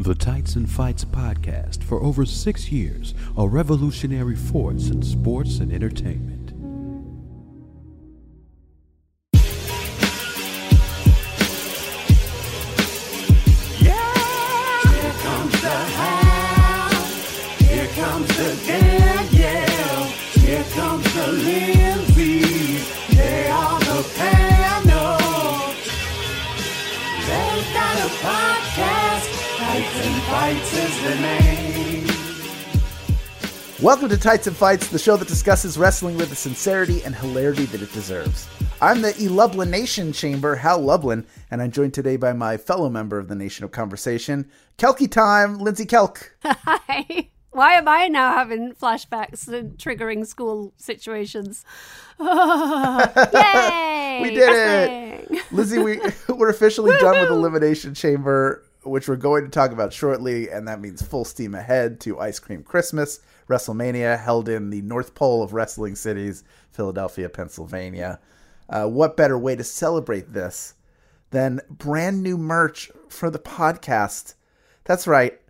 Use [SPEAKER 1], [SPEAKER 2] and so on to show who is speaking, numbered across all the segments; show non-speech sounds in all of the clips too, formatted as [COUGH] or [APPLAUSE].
[SPEAKER 1] The Tights and Fights podcast for over six years, a revolutionary force in sports and entertainment.
[SPEAKER 2] Welcome to Tights and Fights, the show that discusses wrestling with the sincerity and hilarity that it deserves. I'm the E Lublin Nation Chamber, Hal Lublin, and I'm joined today by my fellow member of the Nation of Conversation, Kelky Time, Lindsey Kelk. [LAUGHS]
[SPEAKER 3] Hi. Why am I now having flashbacks and triggering school situations? [LAUGHS] [LAUGHS] Yay!
[SPEAKER 2] We did
[SPEAKER 3] Wrestling.
[SPEAKER 2] it! Lizzie, we, we're officially done with Elimination Chamber, which we're going to talk about shortly, and that means full steam ahead to Ice Cream Christmas, WrestleMania, held in the North Pole of wrestling cities, Philadelphia, Pennsylvania. Uh, what better way to celebrate this than brand new merch for the podcast? That's right.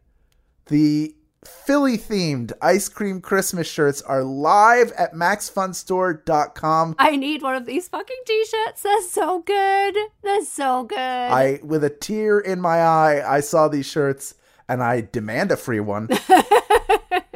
[SPEAKER 2] The Philly themed ice cream Christmas shirts are live at maxfunstore.com.
[SPEAKER 3] I need one of these fucking t-shirts. They're so good. They're so good.
[SPEAKER 2] I, with a tear in my eye, I saw these shirts and I demand a free one. [LAUGHS]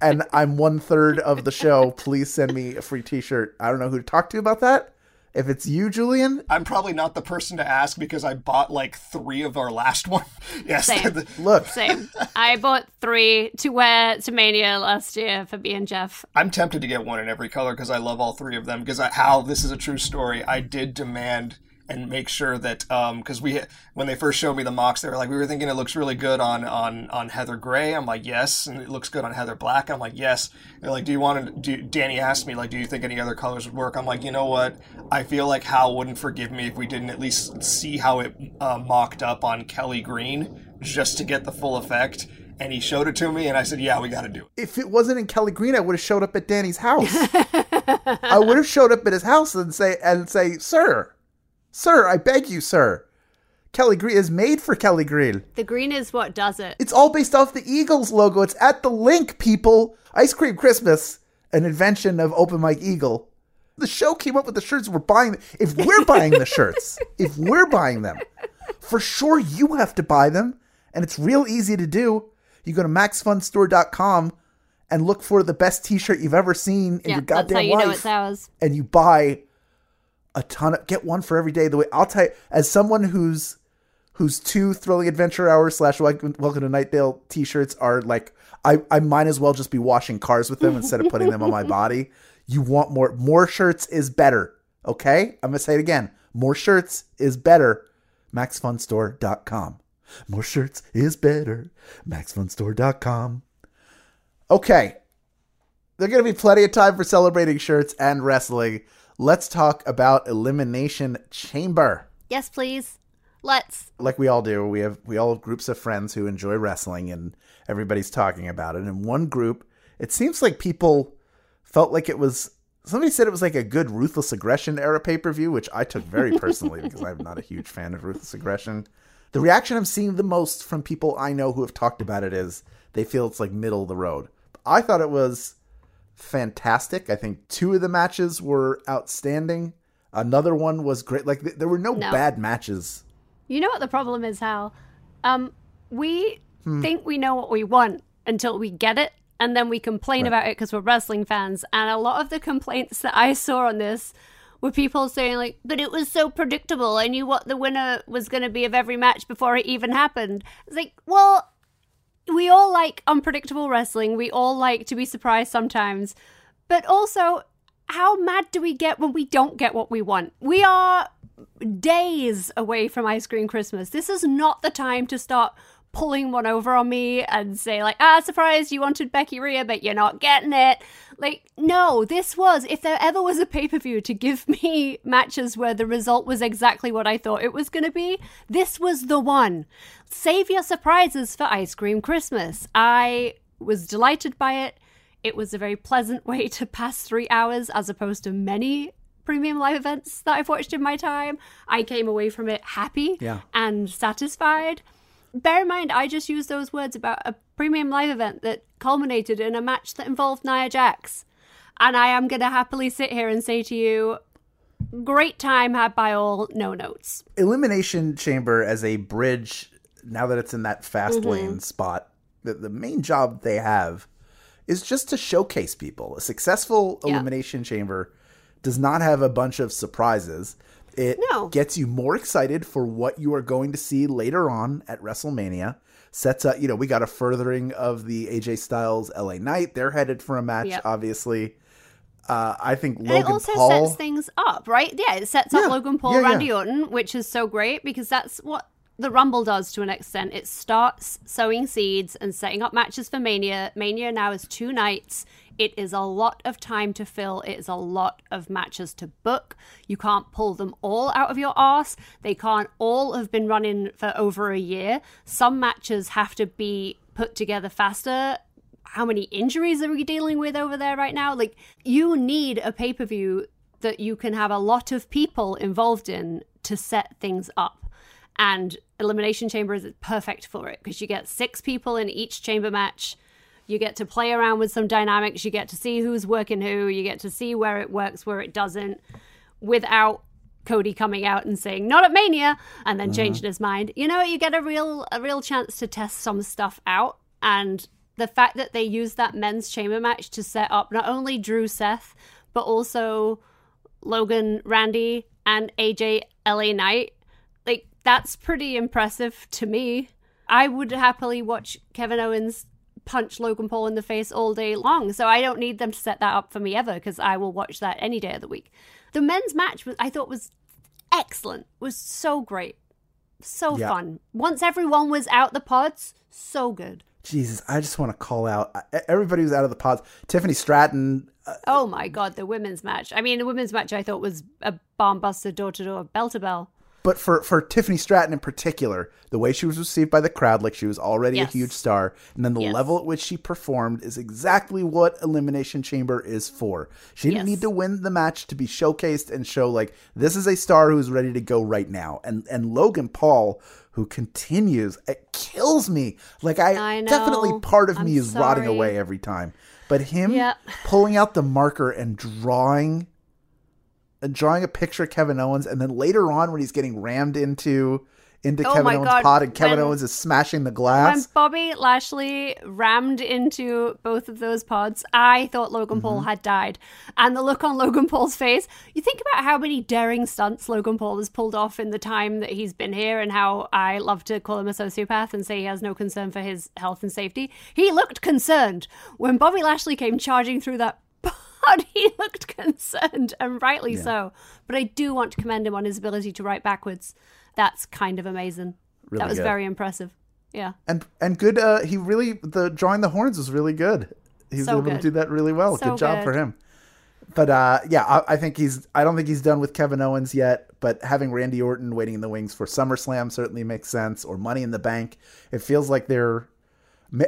[SPEAKER 2] and I'm one third of the show. Please send me a free T-shirt. I don't know who to talk to about that. If it's you, Julian,
[SPEAKER 4] I'm probably not the person to ask because I bought like three of our last [LAUGHS] one. yes.
[SPEAKER 3] Same.
[SPEAKER 4] the-
[SPEAKER 2] look.
[SPEAKER 3] Same. I bought three to wear to Mania last year for me and Jeff.
[SPEAKER 4] I'm tempted to get one in every color because I love all three of them. Because I, how this is a true story. I did demand and make sure that um because we when they first showed me the mocks they were like we were thinking it looks really good on on on Heather Gray. I'm like yes, and it looks good on Heather Black. I'm like yes. They're like do you want to? Do, Danny asked me like do you think any other colors would work? I'm like you know what? I feel like Hal wouldn't forgive me if we didn't at least see how it uh, mocked up on Kelly Green just to get the full effect. And he showed it to me, and I said, "Yeah, we got to do it."
[SPEAKER 2] If it wasn't in Kelly Green, I would have showed up at Danny's house. [LAUGHS] I would have showed up at his house and say and say, "Sir, sir, I beg you, sir, Kelly Green is made for Kelly Green."
[SPEAKER 3] The green is what does it.
[SPEAKER 2] It's all based off the Eagles logo. It's at the link, people. Ice Cream Christmas, an invention of Open Mike Eagle. The show came up with the shirts. We're buying. If we're buying the shirts, [LAUGHS] if we're buying them, for sure you have to buy them, and it's real easy to do. You go to maxfunstore.com and look for the best T-shirt you've ever seen in
[SPEAKER 3] yeah,
[SPEAKER 2] your
[SPEAKER 3] that's
[SPEAKER 2] goddamn
[SPEAKER 3] how you
[SPEAKER 2] life
[SPEAKER 3] know it's ours.
[SPEAKER 2] and you buy a ton of get one for every day. The way I'll tell you, as someone who's whose two thrilling adventure hours slash welcome, welcome to Night Vale t-shirts are like I, I might as well just be washing cars with them instead of putting them on my body. You want more more shirts is better. Okay? I'm gonna say it again. More shirts is better. MaxFunStore.com. More shirts is better. MaxFunStore.com. Okay. There's to be plenty of time for celebrating shirts and wrestling. Let's talk about Elimination Chamber.
[SPEAKER 3] Yes, please. Let's.
[SPEAKER 2] Like we all do, we have we all have groups of friends who enjoy wrestling and everybody's talking about it. And one group, it seems like people felt like it was somebody said it was like a good ruthless aggression era pay-per-view, which I took very personally because I'm not a huge fan of ruthless aggression. The reaction I'm seeing the most from people I know who have talked about it is they feel it's like middle of the road. I thought it was fantastic. I think two of the matches were outstanding. Another one was great. Like th- there were no,
[SPEAKER 3] No.
[SPEAKER 2] bad matches.
[SPEAKER 3] You know what the problem is, Hal? Um, we
[SPEAKER 2] Hmm.
[SPEAKER 3] think we know what we want until we get it, and then we complain about it because we're wrestling fans. And a lot of the complaints that I saw on this were people saying like, "But it was so predictable. I knew what the winner was going to be of every match before it even happened." It's like, well, we all like unpredictable wrestling. We all like to be surprised sometimes. But also, how mad do we get when we don't get what we want? We are days away from Ice Cream Christmas. This is not the time to start pulling one over on me and say like, "Ah, surprise, you wanted Becky Rhea, but you're not getting it." Like, no, this was if there ever was a pay-per-view to give me [LAUGHS] matches where the result was exactly what I thought it was going to be, this was the one. Save your surprises for Ice Cream Christmas. I was delighted by it. It was a very pleasant way to pass 3 hours as opposed to many premium live events that I've watched in my time. I came away from it happy
[SPEAKER 2] Yeah.
[SPEAKER 3] and satisfied. Bear in mind, I just used those words about a premium live event that culminated in a match that involved Nia Jax. And I am going to happily sit here and say to you, great time had by all, no notes.
[SPEAKER 2] Elimination Chamber as a bridge, now that it's in that fast
[SPEAKER 3] Mm-hmm.
[SPEAKER 2] lane spot, the, the main job they have is just to showcase people. A successful
[SPEAKER 3] Yeah.
[SPEAKER 2] Elimination Chamber does not have a bunch of surprises. It
[SPEAKER 3] No.
[SPEAKER 2] gets you more excited for what you are going to see later on at WrestleMania. Sets up, you know, we got a furthering of the AJ Styles LA Knight. They're headed for a match,
[SPEAKER 3] Yep.
[SPEAKER 2] obviously. Uh, I think
[SPEAKER 3] And
[SPEAKER 2] Logan
[SPEAKER 3] it also
[SPEAKER 2] Paul.
[SPEAKER 3] sets things up, right? Yeah, it sets
[SPEAKER 2] Yeah.
[SPEAKER 3] up Logan Paul,
[SPEAKER 2] Yeah, yeah.
[SPEAKER 3] Randy Orton, which is so great because that's what the Rumble does to an extent. It starts sowing seeds and setting up matches for Mania. Mania now is two nights. It is a lot of time to fill. It is a lot of matches to book. You can't pull them all out of your arse. They can't all have been running for over a year. Some matches have to be put together faster how many injuries are we dealing with over there right now? Like, you need a pay per view that you can have a lot of people involved in to set things up. And Elimination Chamber is perfect for it because you get six people in each chamber match. You get to play around with some dynamics. You get to see who's working who. You get to see where it works, where it doesn't, without Cody coming out and saying "not at Mania" and then uh-huh. changing his mind. You know, you get a real a real chance to test some stuff out. And the fact that they used that men's chamber match to set up not only Drew Seth but also Logan Randy and AJ LA Knight, like that's pretty impressive to me. I would happily watch Kevin Owens punch Logan Paul in the face all day long. So I don't need them to set that up for me ever because I will watch that any day of the week. The men's match was I thought was excellent. Was so great. So
[SPEAKER 2] Yeah.
[SPEAKER 3] fun. Once everyone was out the pods, so good.
[SPEAKER 2] Jesus, I just want to call out everybody who's out of the pods. Tiffany Stratton, uh,
[SPEAKER 3] Oh my god, the women's match. I mean, the women's match I thought was a bomb buster door to door, bell to bell.
[SPEAKER 2] But for for Tiffany Stratton in particular, the way she was received by the crowd, like she was already
[SPEAKER 3] Yes.
[SPEAKER 2] a huge star, and then the
[SPEAKER 3] Yes.
[SPEAKER 2] level at which she performed is exactly what Elimination Chamber is for. She didn't
[SPEAKER 3] Yes.
[SPEAKER 2] need to win the match to be showcased and show like this is a star who's ready to go right now. And and Logan Paul, who continues, it kills me. Like I,
[SPEAKER 3] I
[SPEAKER 2] definitely part of
[SPEAKER 3] I'm
[SPEAKER 2] me is rotting away every time. But him
[SPEAKER 3] Yeah.
[SPEAKER 2] pulling out the marker and drawing drawing a picture of Kevin Owens, and then later on when he's getting rammed into into
[SPEAKER 3] Oh
[SPEAKER 2] Kevin Owens'
[SPEAKER 3] God,
[SPEAKER 2] pod and Kevin
[SPEAKER 3] when-
[SPEAKER 2] Owens is smashing the glass. When.
[SPEAKER 3] Bobby Lashley rammed into both of those pods, I thought Logan Paul
[SPEAKER 2] Mm-hmm.
[SPEAKER 3] had died. And the look on Logan Paul's face, you think about how many daring stunts Logan Paul has pulled off in the time that he's been here and how I love to call him a sociopath and say he has no concern for his health and safety. He looked concerned. When Bobby Lashley came charging through that pod, [LAUGHS] he looked concerned, and rightly so. But I do want to commend him on his ability to write backwards. That's kind of amazing.
[SPEAKER 2] Really
[SPEAKER 3] that was
[SPEAKER 2] good.
[SPEAKER 3] very impressive. Yeah.
[SPEAKER 2] and and good. Uh, he really the drawing the horns was really good. He was
[SPEAKER 3] So
[SPEAKER 2] able to do that really well.
[SPEAKER 3] So
[SPEAKER 2] good job
[SPEAKER 3] good.
[SPEAKER 2] for him. But uh, yeah, I, I think he's. I don't think he's done with Kevin Owens yet. But having Randy Orton waiting in the wings for SummerSlam certainly makes sense. Or Money in the Bank. It feels like they're.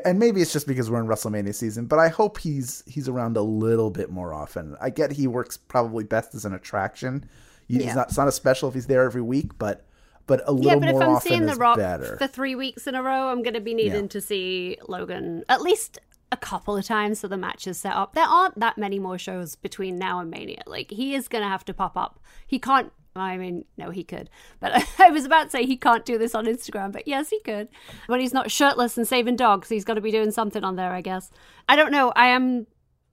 [SPEAKER 2] And maybe it's just because we're in WrestleMania season, but I hope he's he's around a little bit more often. I get he works probably best as an attraction. He's
[SPEAKER 3] Yeah.
[SPEAKER 2] not it's not a special if he's there every week, but but a
[SPEAKER 3] Yeah,
[SPEAKER 2] little
[SPEAKER 3] but if
[SPEAKER 2] more
[SPEAKER 3] I'm
[SPEAKER 2] often
[SPEAKER 3] seeing
[SPEAKER 2] is
[SPEAKER 3] The Rock
[SPEAKER 2] better.
[SPEAKER 3] for three weeks in a row, I'm going to be needing
[SPEAKER 2] Yeah.
[SPEAKER 3] to see Logan at least a couple of times so the match is set up. There aren't that many more shows between now and Mania. Like, he is going to have to pop up. He can't. I mean, no, he could. But [LAUGHS] I was about to say he can't do this on Instagram, but yes, he could. When he's not shirtless and saving dogs, he's got to be doing something on there, I guess. I don't know. I am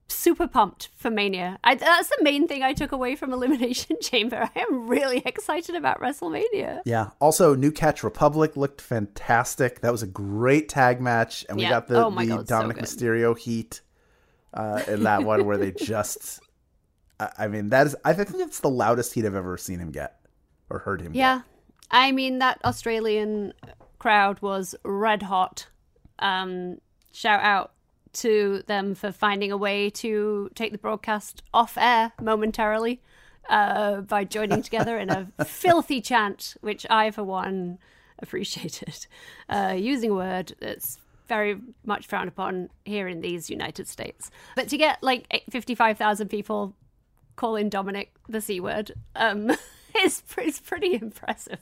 [SPEAKER 3] super pumped for Mania. I, that's the main thing I took away from [LAUGHS] Elimination Chamber. I am really excited about WrestleMania.
[SPEAKER 2] Yeah. Also, New Catch Republic looked fantastic. That was a great tag match, and we
[SPEAKER 3] Yeah.
[SPEAKER 2] got the,
[SPEAKER 3] Oh
[SPEAKER 2] the
[SPEAKER 3] God,
[SPEAKER 2] Dominik
[SPEAKER 3] good.
[SPEAKER 2] Mysterio heat uh, in that one where they [LAUGHS] just. I I mean, that is. I think that's the loudest heat I've ever seen him get or heard him.
[SPEAKER 3] Yeah. I mean, that Australian crowd was red hot. Um, shout out to them for finding a way to take the broadcast off air momentarily uh, by joining [LAUGHS] together in a filthy chant, which I, for one, appreciated. [LAUGHS] Uh, using a word that's very much frowned upon here in these United States. But to get like 55,000 people calling Dominik the C word um, [LAUGHS] is, is pretty impressive.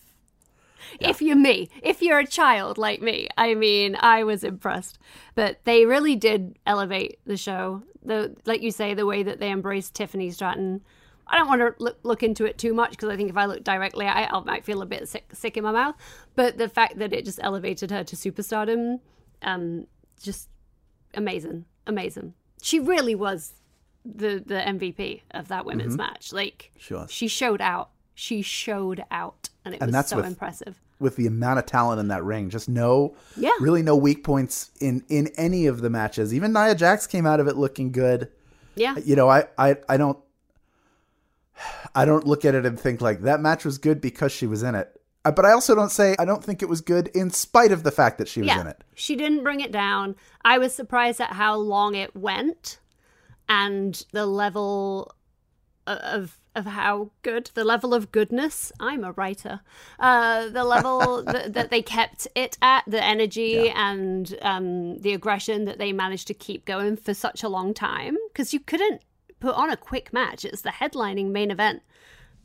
[SPEAKER 3] if you're me, if you're a child like me, I mean, I was impressed. But they really did elevate the show. The like you say, the way that they embraced Tiffany Stratton. I don't want to look, look into it too much because I think if I look directly, I, I might feel a bit sick, sick in my mouth. But the fact that it just elevated her to superstardom, um, just amazing, amazing. She really was the the MVP of that women's match. Like
[SPEAKER 2] She was.
[SPEAKER 3] she showed out. She showed out, and it
[SPEAKER 2] And
[SPEAKER 3] was
[SPEAKER 2] that's
[SPEAKER 3] so
[SPEAKER 2] with-
[SPEAKER 3] impressive.
[SPEAKER 2] with the amount of talent in that ring. Just no,
[SPEAKER 3] Yeah.
[SPEAKER 2] really no weak points in in any of the matches. Even Nia Jax came out of it looking good.
[SPEAKER 3] Yeah,
[SPEAKER 2] You know, I I I don't I don't look at it and think like that match was good because she was in it. Uh, But I also don't say I don't think it was good in spite of the fact that she was
[SPEAKER 3] yeah.
[SPEAKER 2] in it.
[SPEAKER 3] She didn't bring it down. I was surprised at how long it went, and the level of of how good the level of goodness i'm a writer uh the level [LAUGHS] that, that they kept it at the energy and um the aggression that they managed to keep going for such a long time because you couldn't put on a quick match it's the headlining main event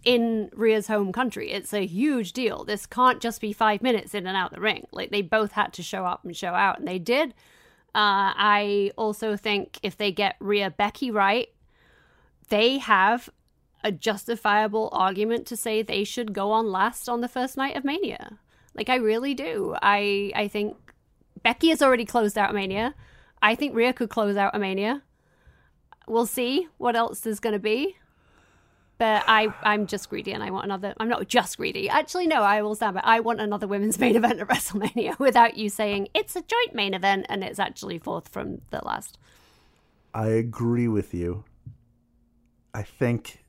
[SPEAKER 3] in Rhea's home country. It's a huge deal. This can't just be five minutes in and out the ring. Like they both had to show up and show out, and they did. Uh, I also think if they get Rhea Becky right, they have a justifiable argument to say they should go on last on the first night of Mania. Like I really do. I I think Becky has already closed out Mania. I think Rhea could close out Mania. We'll see what else there's going to be. But I, I'm just greedy and I want another. I'm not just greedy. Actually, no, I will stand by. I want another women's [LAUGHS] main event at WrestleMania [LAUGHS] without you saying it's a joint main event and it's actually fourth from the last.
[SPEAKER 2] I agree with you. I think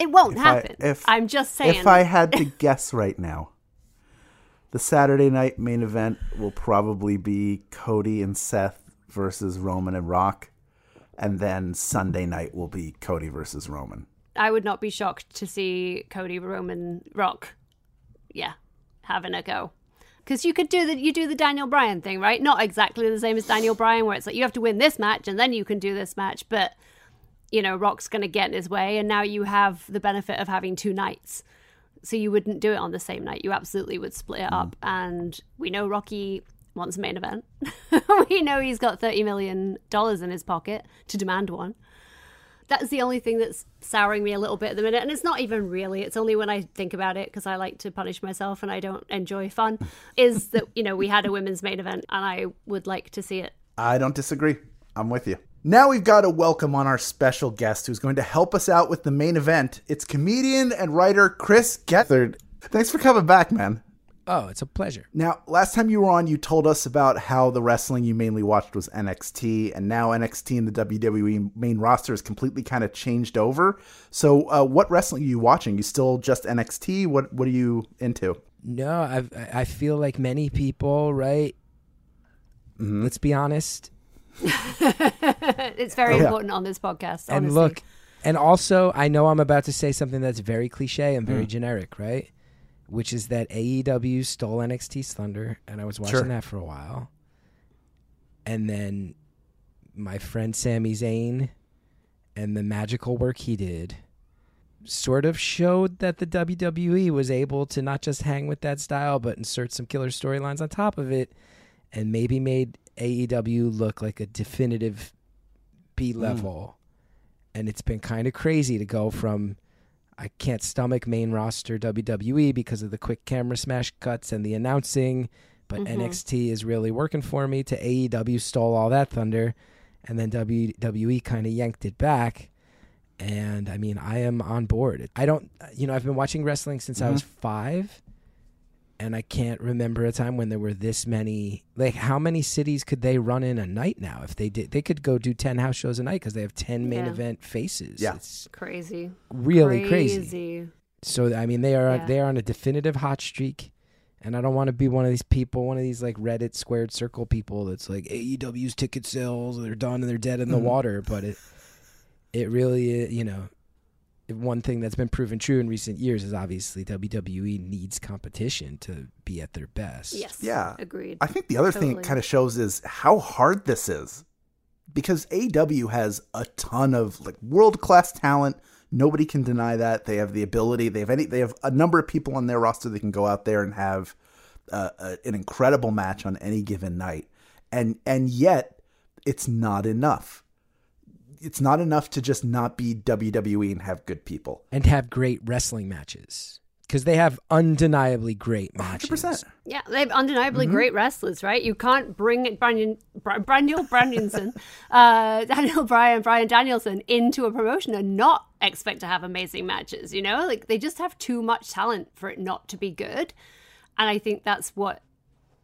[SPEAKER 3] It won't
[SPEAKER 2] If I-
[SPEAKER 3] happen.
[SPEAKER 2] if-
[SPEAKER 3] I'm just saying.
[SPEAKER 2] if I had to [LAUGHS] guess right now, the Saturday night main event will probably be Cody and Seth versus Roman and Rock, and then Sunday night will be Cody versus Roman.
[SPEAKER 3] I would not be shocked to see Cody Roman Rock, yeah, having a go. Because you could do the you do the Daniel Bryan thing, right? Not exactly the same as Daniel Bryan, where it's like you have to win this match and then you can do this match, but you know Rock's going to get in his way, and now you have the benefit of having two nights. So you wouldn't do it on the same night. You absolutely would split it hmm. up, and we know Rocky wants a main event. [LAUGHS] we know he's got thirty million dollars in his pocket to demand one that's the only thing that's souring me a little bit at the minute and it's not even really it's only when i think about it because i like to punish myself and i don't enjoy fun [LAUGHS] is that you know we had a women's main event and i would like to see it
[SPEAKER 2] I don't disagree. I'm with you. Now we've got a welcome on our special guest who's going to help us out with the main event. It's comedian and writer Chris Gethard. Thanks for coming back, man.
[SPEAKER 5] Oh, it's a pleasure.
[SPEAKER 2] Now, last time you were on, you told us about how the wrestling you mainly watched was NXT, and now NXT and the WWE main roster is completely kind of changed over. So, uh, what wrestling are you watching? You still just NXT? What What are you into?
[SPEAKER 5] No, I've, I feel like many people, right? Let's be honest. [LAUGHS]
[SPEAKER 3] it's very
[SPEAKER 2] Oh, yeah.
[SPEAKER 3] important on this podcast
[SPEAKER 5] And look, and also, I know I'm about to say something that's very cliche and very generic, right? Which is that AEW stole NXT's thunder, and I was watching
[SPEAKER 2] Sure.
[SPEAKER 5] that for a while. And then my friend Sami Zayn and the magical work he did sort of showed that the WWE was able to not just hang with that style, but insert some killer storylines on top of it, and maybe made AEW look like a definitive B mm. level. And it's been kind of crazy to go from I can't stomach main roster WWE because of the quick camera smash cuts and the announcing, but mm-hmm. NXT is really working for me to AEW stole all that thunder and then WWE kind of yanked it back. And I mean, I am on board. I don't, you know, I've been watching wrestling since I was mm-hmm. five, and I can't remember a time when there were this many. Like, how many cities could they run in a night now? If they did, they could go do ten house shows a night because they have ten main
[SPEAKER 3] Yeah.
[SPEAKER 5] event faces.
[SPEAKER 2] Yeah.
[SPEAKER 5] it's
[SPEAKER 3] crazy
[SPEAKER 5] really crazy.
[SPEAKER 3] crazy
[SPEAKER 5] So I mean, they are
[SPEAKER 3] Yeah.
[SPEAKER 5] they are on a definitive hot streak, and I don't want to be one of these people, one of these like Reddit squared circle people that's like AEW's ticket sales, they're done and they're dead in the mm-hmm. water. But it it really, you know, one thing that's been proven true in recent years is obviously WWE needs competition to be at their best.
[SPEAKER 3] yes
[SPEAKER 2] Yeah.
[SPEAKER 3] agreed
[SPEAKER 2] I think the other thing it kind of shows is how hard this is. Because AEW has a ton of like world class talent, Nobody can deny that. They have the ability. They have any. They have a number of people on their roster that can go out there and have uh, a, an incredible match on any given night, and and yet it's not enough. It's not enough to just not be WWE and have good people.
[SPEAKER 5] and have great wrestling matches because they have undeniably great matches.
[SPEAKER 2] 100%.
[SPEAKER 3] Yeah, they've undeniably
[SPEAKER 2] Mm-hmm.
[SPEAKER 3] great wrestlers, right? You can't bring Brandon, Bra- Brandel Brandonson, [LAUGHS] uh, Daniel Bryan, Brian Danielson into a promotion and not expect to have amazing matches. You know, like they just have too much talent for it not to be good, and I think that's what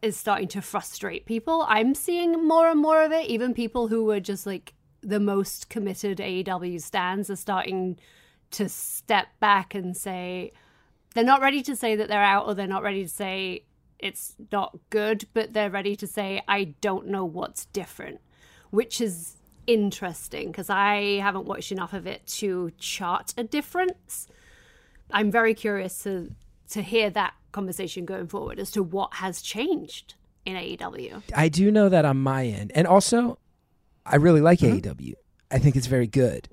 [SPEAKER 3] is starting to frustrate people. I'm seeing more and more of it. Even people who were just like the most committed AEW stands are starting to step back and say they're not ready to say that they're out or they're not ready to say it's not good, but they're ready to say I don't know what's different, which is interesting because I haven't watched enough of it to chart a difference. I'm very curious to to hear that conversation going forward as to what has changed in AEW.
[SPEAKER 5] I do know that on my end, and also, I really like mm-hmm. AEW. I think it's very good.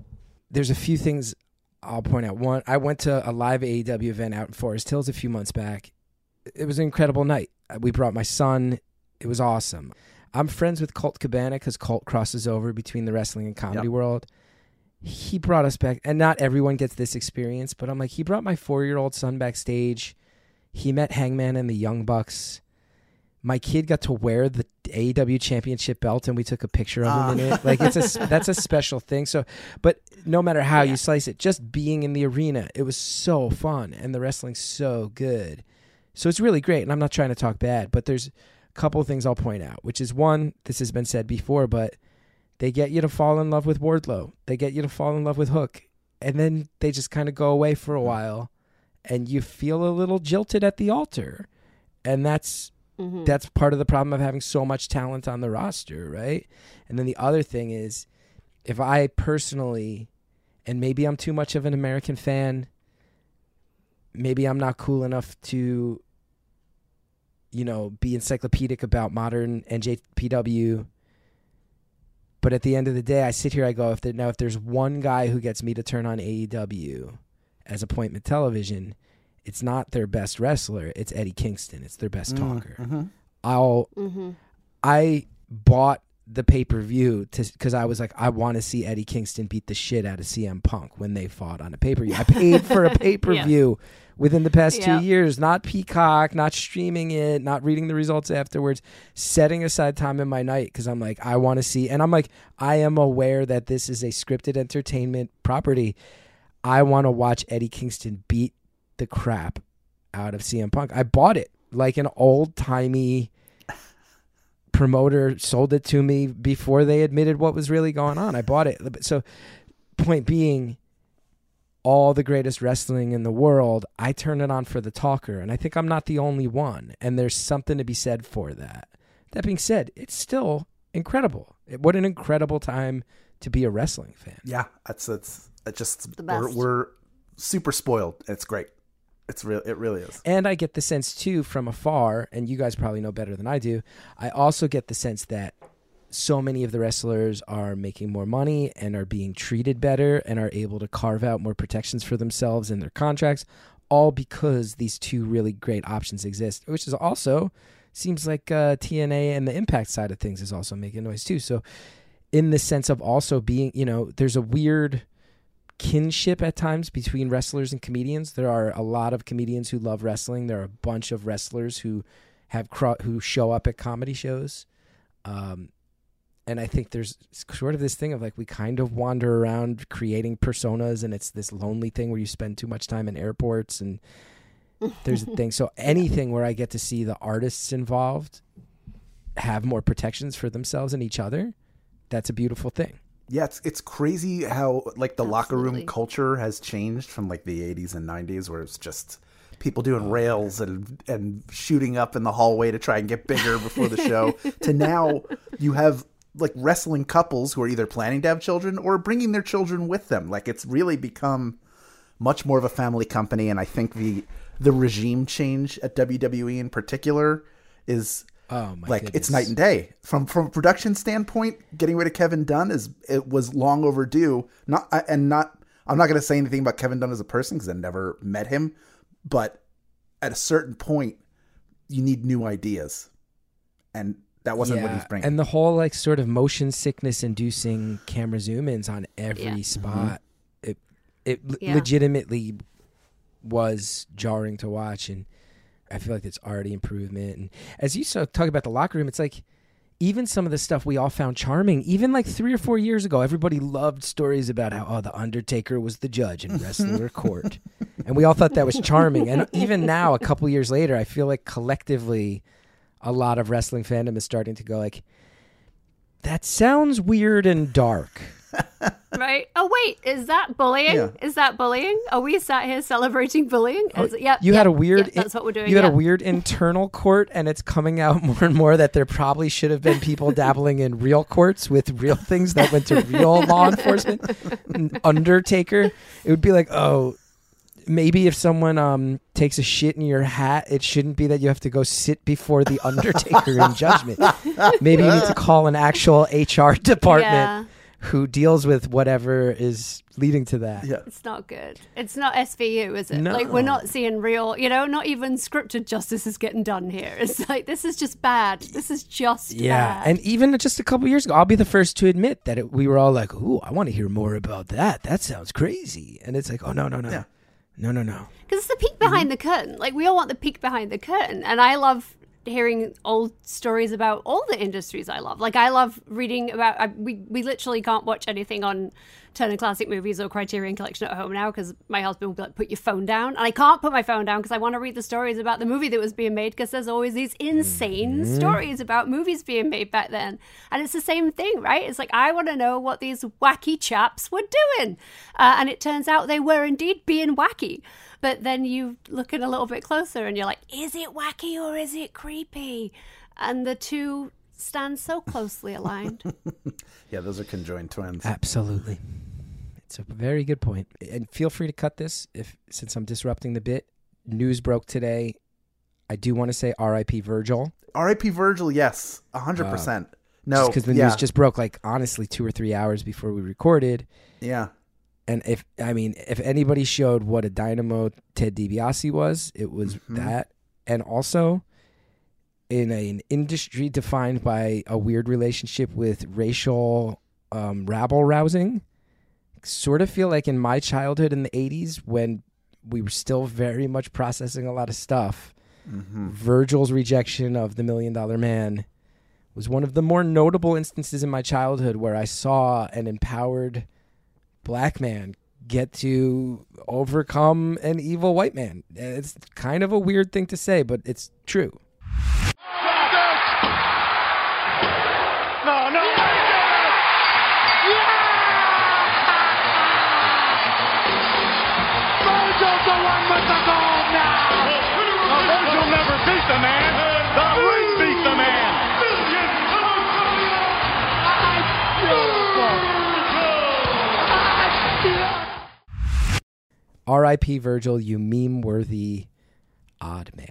[SPEAKER 5] There's a few things I'll point out. One, I went to a live AEW event out in Forest Hills a few months back. It was an incredible night. Uh, we brought my son. It was awesome. I'm friends with Colt Cabana because Colt crosses over between the wrestling and comedy
[SPEAKER 2] Yep.
[SPEAKER 5] world. He brought us back, and not everyone gets this experience, but I'm like, he brought my four year old son backstage. He met Hangman and the Young Bucks my kid got to wear the AEW championship belt and we took a picture of him in it. Like it's a ah. that's a special thing. So, but no matter how you slice it, just being in the arena, it was so fun and the wrestling's so good. So it's really great and I'm not trying to talk bad, but there's a couple of things I'll point out, which is one, this has been said before, but they get you to fall in love with Wardlow. They get you to fall in love with Hook. And then they just kind of go away for a hmm. while and you feel a little jilted at the altar. And that's Mm-hmm. that's part of the problem of having so much talent on the roster, right? And then the other thing is if I personally and maybe I'm too much of an American fan, maybe I'm not cool enough to you know, be encyclopedic about modern NJPW. But at the end of the day, I sit here, I go, if there, now if there's one guy who gets me to turn on AEW as appointment television, it's not their best wrestler. It's Eddie Kingston. It's their best mm, talker. Mm-hmm. I'll. Mm-hmm. I bought the pay per view to because I was like, I want to see Eddie Kingston beat the shit out of CM Punk when they fought on a pay per view. I paid for a [LAUGHS] pay per view within the past
[SPEAKER 3] Yeah.
[SPEAKER 5] two years, not Peacock, not streaming it, not reading the results afterwards, setting aside time in my night because I'm like, I want to see, and I'm like, I am aware that this is a scripted entertainment property. I want to watch Eddie Kingston beat the crap out of CM Punk. I bought it like an old timey promoter sold it to me before they admitted what was really going on. I bought it. So, point being, all the greatest wrestling in the world, I turn it on for the talker, and I think I'm not the only one. And there's something to be said for that. That being said, it's still incredible. What an incredible time to be a wrestling fan.
[SPEAKER 2] Yeah, that's that's it just
[SPEAKER 3] The
[SPEAKER 2] we're,
[SPEAKER 3] best.
[SPEAKER 2] we're super spoiled. It's great. It's real. It really is.
[SPEAKER 5] And I get the sense too from afar, and you guys probably know better than I do. I also get the sense that so many of the wrestlers are making more money and are being treated better and are able to carve out more protections for themselves in their contracts, all because these two really great options exist, which is also seems like uh, TNA and the Impact side of things is also making noise too. So, in the sense of also being, you know, there's a weird kinship at times between wrestlers and comedians. There are a lot of comedians who love wrestling. There are a bunch of wrestlers who have cro- who show up at comedy shows. Um, and I think there's sort of this thing of like we kind of wander around creating personas, and it's this lonely thing where you spend too much time in airports, and there's a [LAUGHS] thing. So anything where I get to see the artists involved have more protections for themselves and each other, that's a beautiful thing.
[SPEAKER 2] Yeah, it's it's crazy how like the locker room culture has changed from like the 80s and 90s where it's just people doing oh, rails and and shooting up in the hallway to try and get bigger before the show [LAUGHS] to now you have like wrestling couples who are either planning to have children or bringing their children with them. Like it's really become much more of a family company and I think the the regime change at WWE in particular is
[SPEAKER 5] Oh my
[SPEAKER 2] like
[SPEAKER 5] goodness.
[SPEAKER 2] it's night and day from from a production standpoint getting rid of kevin dunn is it was long overdue not and not I'm not going to say anything about Kevin Dunn as a person because I never met him, but at a certain point, you need new ideas, and that wasn't what he's bringing.
[SPEAKER 5] And the whole like sort of motion sickness inducing camera zoom ins on every
[SPEAKER 3] Yeah.
[SPEAKER 5] spot. It it
[SPEAKER 3] Yeah.
[SPEAKER 5] legitimately was jarring to watch and I feel like it's already improvement. And as you talk about the locker room, it's like even some of the stuff we all found charming, even like three or four years ago, everybody loved stories about how oh the Undertaker was the judge in wrestler court, [LAUGHS] and we all thought that was charming. And even now, a couple years later, I feel like collectively, a lot of wrestling fandom is starting to go like, that sounds weird and dark.
[SPEAKER 3] Right? Oh wait, is that bullying?
[SPEAKER 2] Yeah.
[SPEAKER 3] Is that bullying? Are we sat here celebrating bullying? Is it- yep,
[SPEAKER 5] Oh, You had a weird.
[SPEAKER 3] yep, that's what we're doing.
[SPEAKER 5] You had a weird internal court, and it's coming out [LAUGHS] more and more that there probably should have been people dabbling in real courts with real things that went to real [LAUGHS] law enforcement. Undertaker, it would be like, oh, maybe if someone um takes a shit in your hat, it shouldn't be that you have to go sit before the Undertaker in judgment. [LAUGHS] Maybe you need to call an actual HR department
[SPEAKER 3] Yeah.
[SPEAKER 5] Who deals with whatever is leading to that.
[SPEAKER 2] yeah,
[SPEAKER 3] It's not good. It's not SVU, is it?
[SPEAKER 5] No.
[SPEAKER 3] Like we're not seeing real, you know, not even scripted justice is getting done here. [LAUGHS] It's like this is just bad. This is just
[SPEAKER 5] Yeah,
[SPEAKER 3] bad.
[SPEAKER 5] and even just a couple years ago, I'll be the first to admit that it, we were all like, "Ooh, I want to hear more about that. That sounds crazy." And it's like, "Oh no, no, no,
[SPEAKER 2] Yeah.
[SPEAKER 5] no, no, no."
[SPEAKER 3] Because it's the peek behind the curtain. Like we all want the peek behind the curtain, and I love hearing old stories about all the industries I love. Like I love reading about. I, we we literally can't watch anything on Turner Classic Movies or Criterion Collection at home now because my husband will be like, "Put your phone down," and I can't put my phone down because I want to read the stories about the movie that was being made because there's always these insane stories about movies being made back then, and it's the same thing, right? It's like I want to know what these wacky chaps were doing, uh, and it turns out they were indeed being wacky. But then you look in a little bit closer and you're like, is it wacky or is it creepy? And the two stand so closely aligned. [LAUGHS]
[SPEAKER 2] yeah, those are conjoined twins.
[SPEAKER 5] Absolutely, it's a very good point. And feel free to cut this if, since I'm disrupting the bit. News broke today. I do want to say R.I.P. Virgil,
[SPEAKER 2] R.I.P. Virgil. Yes, hundred uh, percent. No,
[SPEAKER 5] because the
[SPEAKER 2] yeah,
[SPEAKER 5] news just broke like honestly two or three hours before we recorded.
[SPEAKER 2] yeah.
[SPEAKER 5] And if I mean, if anybody showed what a dynamo Ted DiBiase was, it was that. And also, in a, an industry defined by a weird relationship with racial um, rabble rousing, sort of feel like in my childhood in the '80s when we were still very much processing a lot of stuff. Virgil's rejection of the Million Dollar Man was one of the more notable instances in my childhood where I saw an empowered black man get to overcome an evil white man. It's kind of a weird thing to say, but it's true.
[SPEAKER 6] No, no. Virgil's the one with the gold now.
[SPEAKER 5] R.I.P. Virgil, you meme worthy odd man.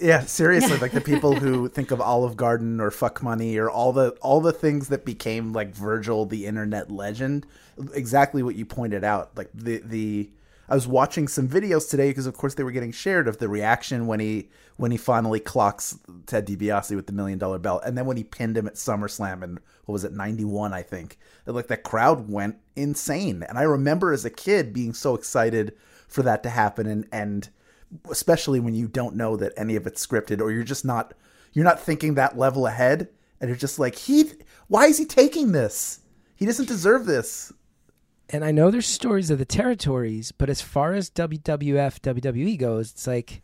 [SPEAKER 2] Yeah, seriously, like the people who [LAUGHS] think of Olive Garden or Fuck Money or all the all the things that became like Virgil, the internet legend. Exactly what you pointed out. Like the the I was watching some videos today because of course they were getting shared of the reaction when he when he finally clocks Ted DiBiase with the million dollar belt, and then when he pinned him at SummerSlam in what was it ninety one I think. Like that crowd went insane, and I remember as a kid being so excited for that to happen, and and especially when you don't know that any of it's scripted or you're just not you're not thinking that level ahead. And you're just like he why is he taking this? He doesn't deserve this.
[SPEAKER 5] And I know there's stories of the territories, but as far as WWF, WWE goes, it's like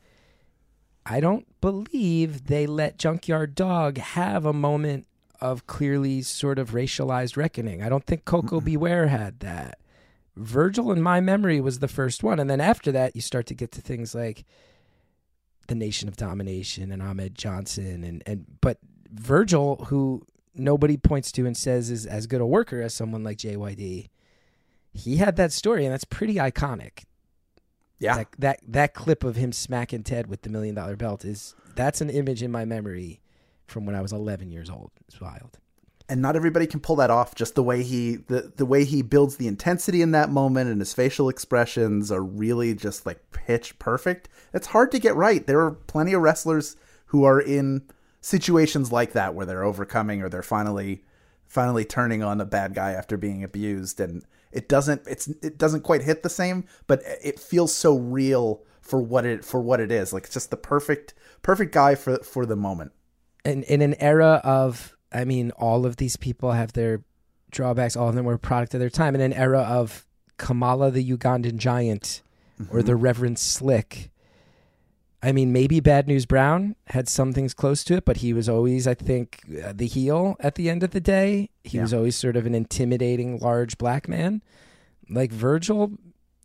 [SPEAKER 5] I don't believe they let Junkyard Dog have a moment of clearly sort of racialized reckoning. I don't think Koko B. Ware had that. Virgil, in my memory, was the first one. And then after that, you start to get to things like the Nation of Domination and Ahmed Johnson. And, and but Virgil, who nobody points to and says is as good a worker as someone like JYD, he had that story, and that's pretty iconic.
[SPEAKER 2] Yeah
[SPEAKER 5] That that that clip of him smacking Ted with the million dollar belt is that's an image in my memory from when I was 11 years old. It's wild.
[SPEAKER 2] and not everybody can pull that off. Just the way he the the way he builds the intensity in that moment and his facial expressions are really just like pitch perfect. It's hard to get right. There are plenty of wrestlers who are in situations like that where they're overcoming or they're finally finally turning on a bad guy after being abused and it doesn't it's it doesn't quite hit the same, but it feels so real for what it for what it is. Like it's just the perfect perfect guy for for the moment.
[SPEAKER 5] And in an era of, I mean, all of these people have their drawbacks. All of them were a product of their time. In an era of Kamala the Ugandan giant or mm-hmm. the Reverend Slick. I mean, maybe Bad News Brown had some things close to it, but he was always, I think, uh, the heel at the end of the day. He
[SPEAKER 2] Yeah.
[SPEAKER 5] was always sort of an intimidating, large black man. Like Virgil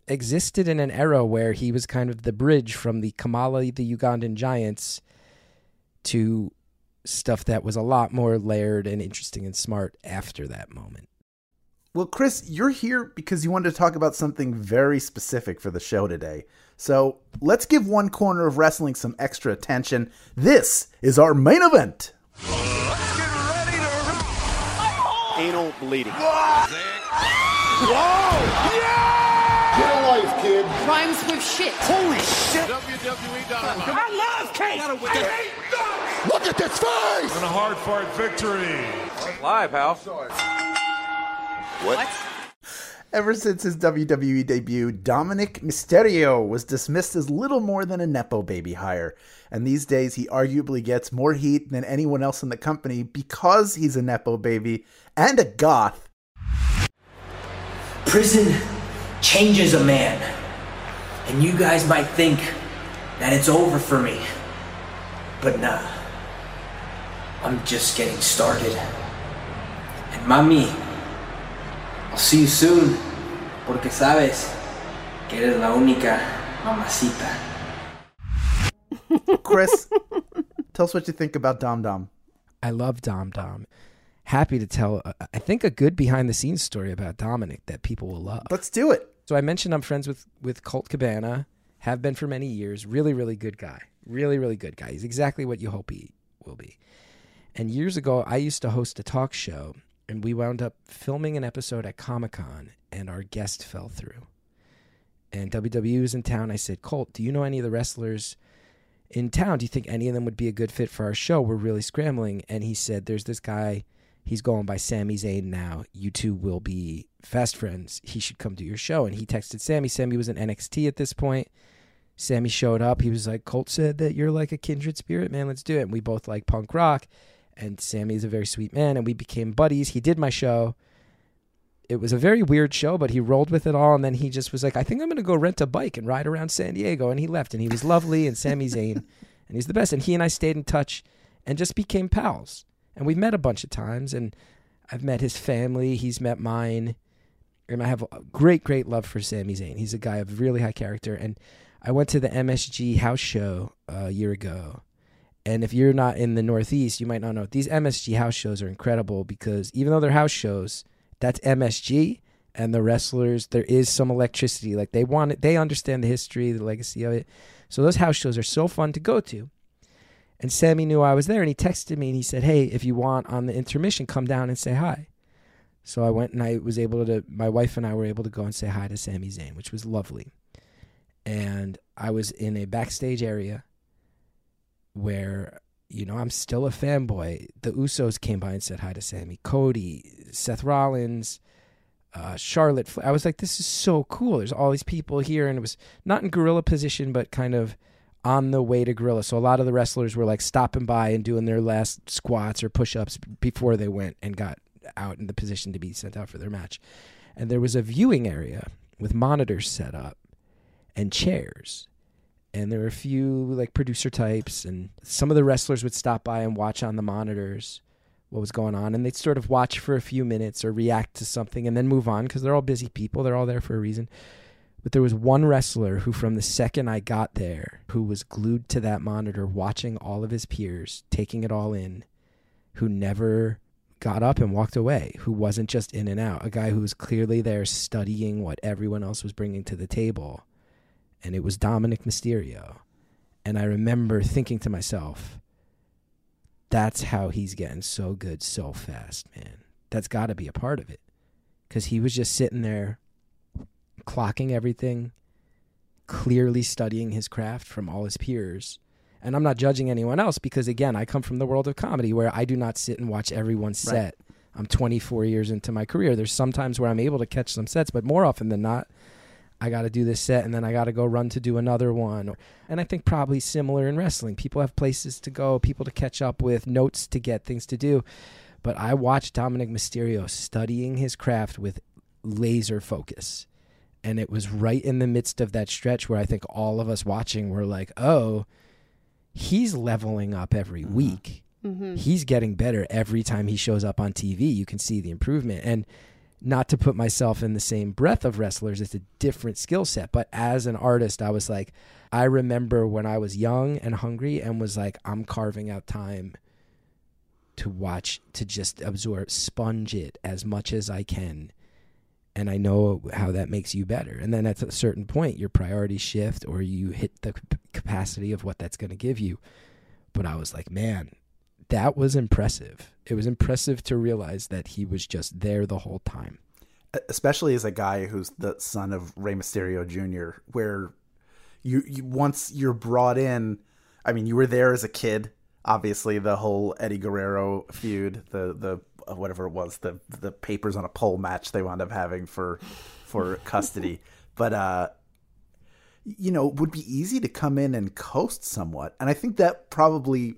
[SPEAKER 5] existed in an era where he was kind of the bridge from the Kamala, the Ugandan giants, to stuff that was a lot more layered and interesting and smart after that moment.
[SPEAKER 2] Well, Chris, you're here because you wanted to talk about something very specific for the show today. So let's give one corner of wrestling some extra attention. This is our main event.
[SPEAKER 7] Anal bleeding. Whoa! Yeah!
[SPEAKER 8] Get a life, kid.
[SPEAKER 9] Rhymes with shit.
[SPEAKER 7] Holy shit! WWE Dynamite. I love cake. I hate nuts.
[SPEAKER 8] Look at this face.
[SPEAKER 6] And a hard fought victory. Live, pal.
[SPEAKER 7] What? what?
[SPEAKER 2] Ever since his WWE debut, Dominik Mysterio was dismissed as little more than a Nepo baby hire. And these days, he arguably gets more heat than anyone else in the company because he's a Nepo baby and a goth.
[SPEAKER 10] Prison changes a man. And you guys might think that it's over for me. But nah. I'm just getting started. And mommy, I'll see you soon. Porque sabes que eres la única mamacita.
[SPEAKER 2] Chris, tell us what you think about Dom Dom.
[SPEAKER 5] I love Dom Dom. Happy to tell, uh, I think, a good behind the scenes story about Dominik that people will love.
[SPEAKER 2] Let's do it.
[SPEAKER 5] So I mentioned I'm friends with with Colt Cabana, have been for many years. Really, really good guy. Really, really good guy. He's exactly what you hope he will be. And years ago, I used to host a talk show, and we wound up filming an episode at Comic Con, and our guest fell through. And WWE was in town. I said, Colt, do you know any of the wrestlers in town? Do you think any of them would be a good fit for our show? We're really scrambling. And he said, There's this guy. He's going by Sami Zayn now. You two will be fast friends. He should come to your show. And he texted Sami. Sami was in NXT at this point. Sami showed up. He was like, Colt said that you're like a kindred spirit, man. Let's do it. And we both like punk rock. And Sami is a very sweet man. And we became buddies. He did my show. It was a very weird show, but he rolled with it all. And then he just was like, I think I'm going to go rent a bike and ride around San Diego. And he left. And he was lovely. And Sami [LAUGHS] Zayn. And he's the best. And he and I stayed in touch and just became pals. And we've met a bunch of times. And I've met his family. He's met mine. And I have a great, great love for Sami Zayn. He's a guy of really high character. And I went to the MSG house show a year ago. And if you're not in the Northeast, you might not know. These MSG house shows are incredible because even though they're house shows, that's MSG and the wrestlers, there is some electricity. Like they want it, they understand the history, the legacy of it. So those house shows are so fun to go to. And Sami knew I was there and he texted me and he said, Hey, if you want on the intermission, come down and say hi. So I went and I was able to, my wife and I were able to go and say hi to Sami Zayn, which was lovely. And I was in a backstage area where, you know, I'm still a fanboy. The Usos came by and said hi to Sami, Cody, Seth Rollins, uh, Charlotte. I was like, this is so cool. There's all these people here. And it was not in gorilla position, but kind of on the way to gorilla. So a lot of the wrestlers were like stopping by and doing their last squats or push ups before they went and got out in the position to be sent out for their match. And there was a viewing area with monitors set up and chairs. And there were a few like producer types, and some of the wrestlers would stop by and watch on the monitors what was going on. And they'd sort of watch for a few minutes or react to something and then move on because they're all busy people. They're all there for a reason. But there was one wrestler who, from the second I got there, who was glued to that monitor, watching all of his peers, taking it all in, who never got up and walked away, who wasn't just in and out, a guy who was clearly there studying what everyone else was bringing to the table. And it was Dominik Mysterio. And I remember thinking to myself, that's how he's getting so good so fast, man. That's got to be a part of it. Cuz he was just sitting there clocking everything, clearly studying his craft from all his peers. And I'm not judging anyone else because again, I come from the world of comedy where I do not sit and watch everyone's
[SPEAKER 2] Right.
[SPEAKER 5] set. I'm 24 years into my career. There's sometimes where I'm able to catch some sets, but more often than not, I got to do this set and then I got to go run to do another one. And I think probably similar in wrestling. People have places to go, people to catch up with, notes to get, things to do. But I watched Dominik Mysterio studying his craft with laser focus. And it was right in the midst of that stretch where I think all of us watching were like, oh, he's leveling up every mm-hmm. week. Mm-hmm. He's getting better every time he shows up on TV. You can see the improvement. And not to put myself in the same breath of wrestlers, it's a different skill set. But as an artist, I was like, I remember when I was young and hungry and was like, I'm carving out time to watch, to just absorb, sponge it as much as I can. And I know how that makes you better. And then at a certain point, your priorities shift or you hit the capacity of what that's going to give you. But I was like, man, that was impressive. It was impressive to realize that he was just there the whole time.
[SPEAKER 2] especially as a guy who's the son of Rey Mysterio Jr., where you, you once you're brought in, I mean, you were there as a kid. Obviously, the whole Eddie Guerrero feud, the the uh, whatever it was, the the papers on a pole match they wound up having for for [LAUGHS] custody, but uh, you know, it would be easy to come in and coast somewhat, and I think that probably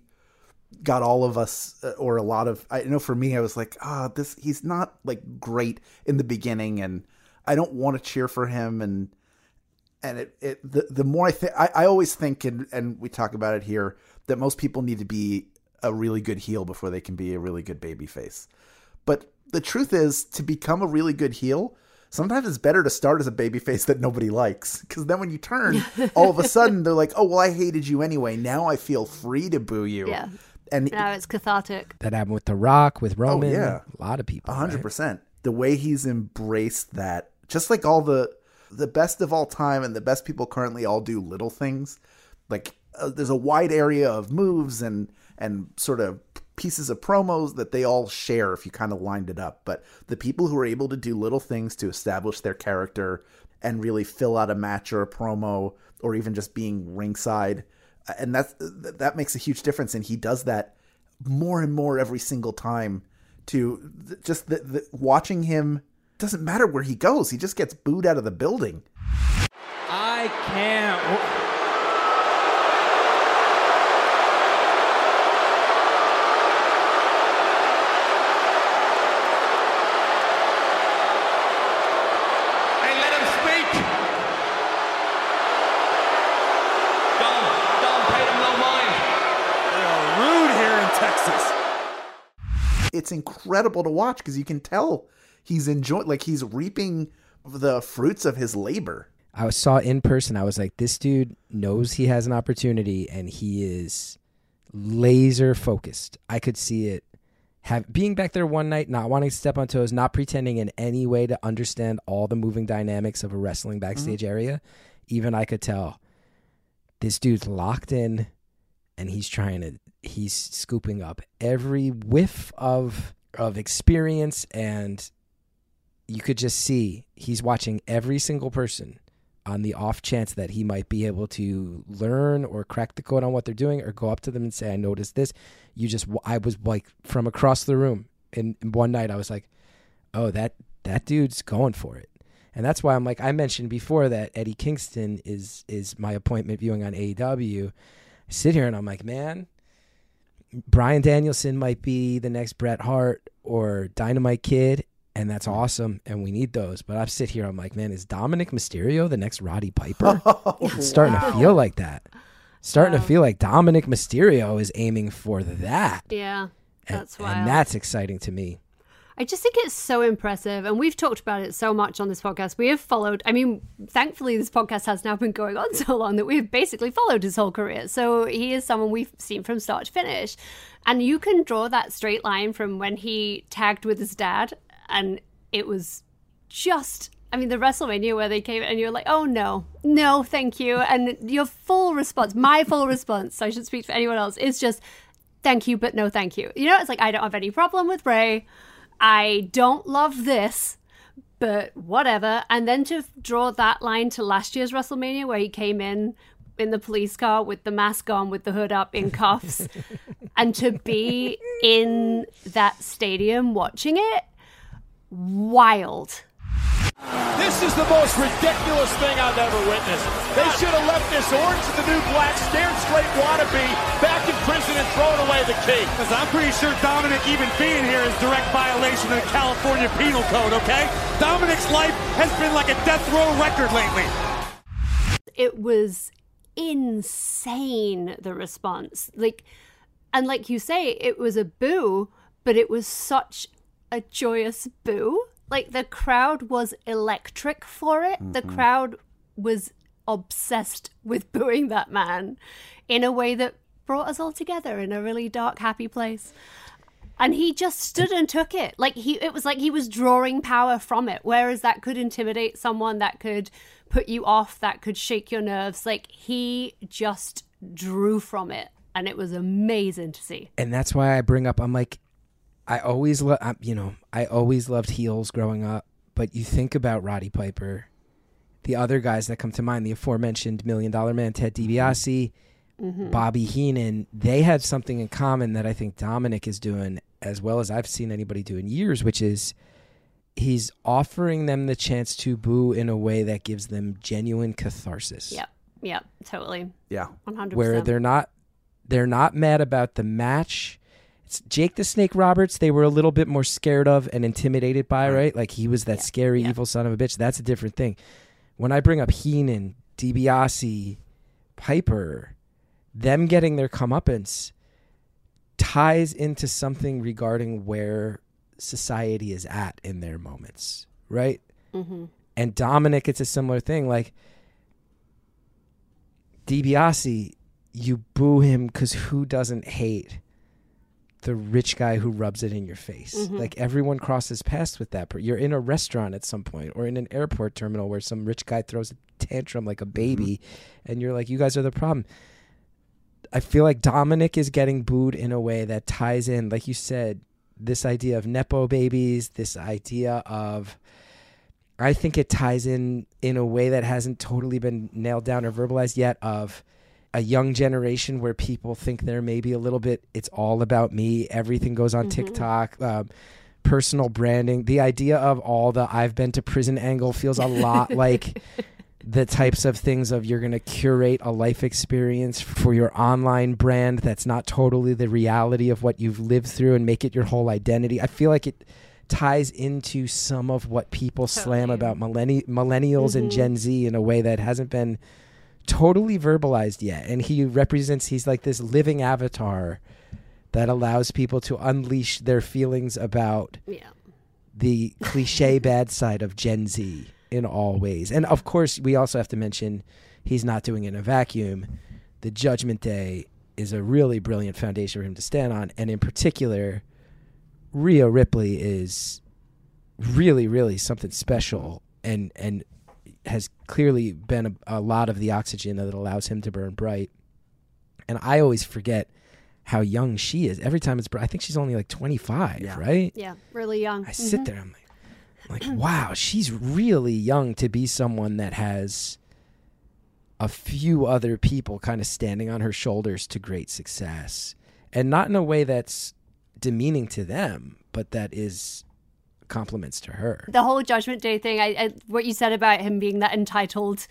[SPEAKER 2] got all of us uh, or a lot of I know for me I was like ah this he's not like great in the beginning and I don't want to cheer for him and and it, it the, the more I think I, I always think and and we talk about it here that most people need to be a really good heel before they can be a really good baby face. But the truth is to become a really good heel sometimes it's better to start as a baby face that nobody likes because then when you turn [LAUGHS] all of a sudden they're like oh well I hated you anyway. Now I feel free to boo you.
[SPEAKER 3] Yeah.
[SPEAKER 2] And
[SPEAKER 3] Now it's cathartic.
[SPEAKER 5] That happened with The Rock, with Roman.
[SPEAKER 2] Oh, yeah.
[SPEAKER 5] A lot of people.
[SPEAKER 2] A hundred
[SPEAKER 5] right?
[SPEAKER 2] percent. The way he's embraced that, just like all the the best of all time and the best people currently all do little things. Like uh, there's a wide area of moves and and sort of pieces of promos that they all share if you kind of lined it up. But the people who are able to do little things to establish their character and really fill out a match or a promo or even just being ringside and that's that makes a huge difference and he does that more and more every single time to just the, the, watching him doesn't matter where he goes he just gets booed out of the building
[SPEAKER 9] I can't. Hey, let him speak. Dom, Dom, pay them no mind. They are rude here in Texas.
[SPEAKER 2] It's incredible to watch because you can tell he's enjoying like he's reaping the fruits of his labor
[SPEAKER 5] I saw in person. I was like, this dude knows he has an opportunity, and he is laser focused. I could see it. Have being back there one night, not wanting to step on toes, not pretending in any way to understand all the moving dynamics of a wrestling backstage mm-hmm. area. Even I could tell this dude's locked in, and he's trying to. He's scooping up every whiff of of experience and you could just see he's watching every single person on the off chance that he might be able to learn or crack the code on what they're doing or go up to them and say, I noticed this. You just, I was like from across the room. And one night I was like, oh, that, that dude's going for it. And that's why I'm like, I mentioned before that Eddie Kingston is, is my appointment viewing on AEW. I sit here and I'm like, man, Bryan Danielson might be the next Bret Hart or Dynamite Kid, and that's mm. awesome, and we need those. But I sit here, I'm like, man, is Dominik Mysterio the next Roddy Piper? [LAUGHS] Oh, [LAUGHS] it's starting to feel like that. Starting to feel like Dominik Mysterio is aiming for that.
[SPEAKER 3] Yeah.
[SPEAKER 5] And-
[SPEAKER 3] That's
[SPEAKER 5] and,
[SPEAKER 3] wild.
[SPEAKER 5] that's exciting to me.
[SPEAKER 3] I just think it's so impressive. And we've talked about it so much on this podcast. We have followed, I mean, thankfully, this podcast has now been going on [LAUGHS] so long that we've basically followed his whole career. So he is someone we've seen from start to finish. And you can draw that straight line from when he tagged with his dad, and it was just. I mean, the WrestleMania where they came and you're like, oh no, no, thank you. And your full response, my full response, I should speak for anyone else, is just, thank you, but no thank you. You know, it's like I don't have any problem with Rey. I don't love this, but whatever. And then to draw that line to last year's WrestleMania where he came in in the police car with the mask on, with the hood up, in [LAUGHS] cuffs, and to be in that stadium watching it, wild.
[SPEAKER 11] This is the most ridiculous thing I've ever witnessed. They should have left this orange to the new black, scared straight wannabe back in prison and thrown away the key.
[SPEAKER 12] Because I'm pretty sure Dominik even being here is direct violation of the California Penal Code, okay? Dominik's life has been like a death row record lately.
[SPEAKER 3] It was insane, the response. Like, and like you say, it was a boo, but it was such a joyous boo. Like the crowd was electric for it. The
[SPEAKER 2] Mm-hmm.
[SPEAKER 3] crowd was obsessed with booing that man in a way that brought us all together in a really dark, happy place. And he just stood and took it. Like he it was like he was drawing power from it. Whereas that could intimidate someone, that could put you off, that could shake your nerves. Like he just drew from it. And it was amazing to see.
[SPEAKER 5] and that's why I bring up. I'm like, I always love, you know, I always loved heels growing up. But you think about Roddy Piper, the other guys that come to mind, the aforementioned Million Dollar Man, Ted DiBiase,
[SPEAKER 3] Mhm.
[SPEAKER 5] Bobby Heenan, they had something in common that I think Dominik is doing as well as I've seen anybody do in years, which is he's offering them the chance to boo in a way that gives them genuine catharsis.
[SPEAKER 3] Yep. Yep. Totally.
[SPEAKER 2] Yeah.
[SPEAKER 3] 100%.
[SPEAKER 5] where they're not they're not mad about the match. It's Jake the Snake Roberts, they were a little bit more scared of and intimidated by, right? Like he was that scary evil son of a bitch. That's a different thing. When I bring up Heenan, DiBiase, Piper, them getting their comeuppance ties into something regarding where society is at in their moments, right?
[SPEAKER 3] Mhm.
[SPEAKER 5] And Dominik, it's a similar thing. Like DiBiase, you boo him because who doesn't hate the rich guy who rubs it in your face?
[SPEAKER 3] Mhm.
[SPEAKER 5] Like everyone crosses paths with that. You're in a restaurant at some point or in an airport terminal where some rich guy throws a tantrum like a baby, and you're like, you guys are the problem. I feel like Dominik is getting booed in a way that ties in, like you said, this idea of nepo babies, this idea of I think it ties in in a way that hasn't totally been nailed down or verbalized yet of a young generation where people think they're maybe a little bit it's all about me everything goes on tiktok um, personal branding. The idea of all the i've been to prison angle feels a lot [LAUGHS] like the types of things of you're going to curate a life experience for your online brand that's not totally the reality of what you've lived through and make it your whole identity i feel like it ties into some of what people slam about millenni- millennials and
[SPEAKER 3] Mhm.
[SPEAKER 5] gen z in a way that hasn't been totally verbalized yet and he represents he's like this living avatar that allows people to unleash their feelings about
[SPEAKER 3] Yeah.
[SPEAKER 5] the cliche bad side of Gen Z in all ways. And of course, we also have to mention he's not doing it in a vacuum. The Judgment Day is a really brilliant foundation for him to stand on. And in particular, Rhea Ripley is really, really something special and, and has clearly been a, a lot of the oxygen that allows him to burn bright. And I always forget how young she is. Every time it's, I think she's only like 25, right?
[SPEAKER 3] Yeah. Really young.
[SPEAKER 5] I sit
[SPEAKER 3] Mhm.
[SPEAKER 5] there, I'm like, like, mm. wow, she's really young to be someone that has a few other people kind of standing on her shoulders to great success. And not in a way that's demeaning to them, but that is compliments to her.
[SPEAKER 3] the whole Judgment Day thing, I, I what you said about him being that entitled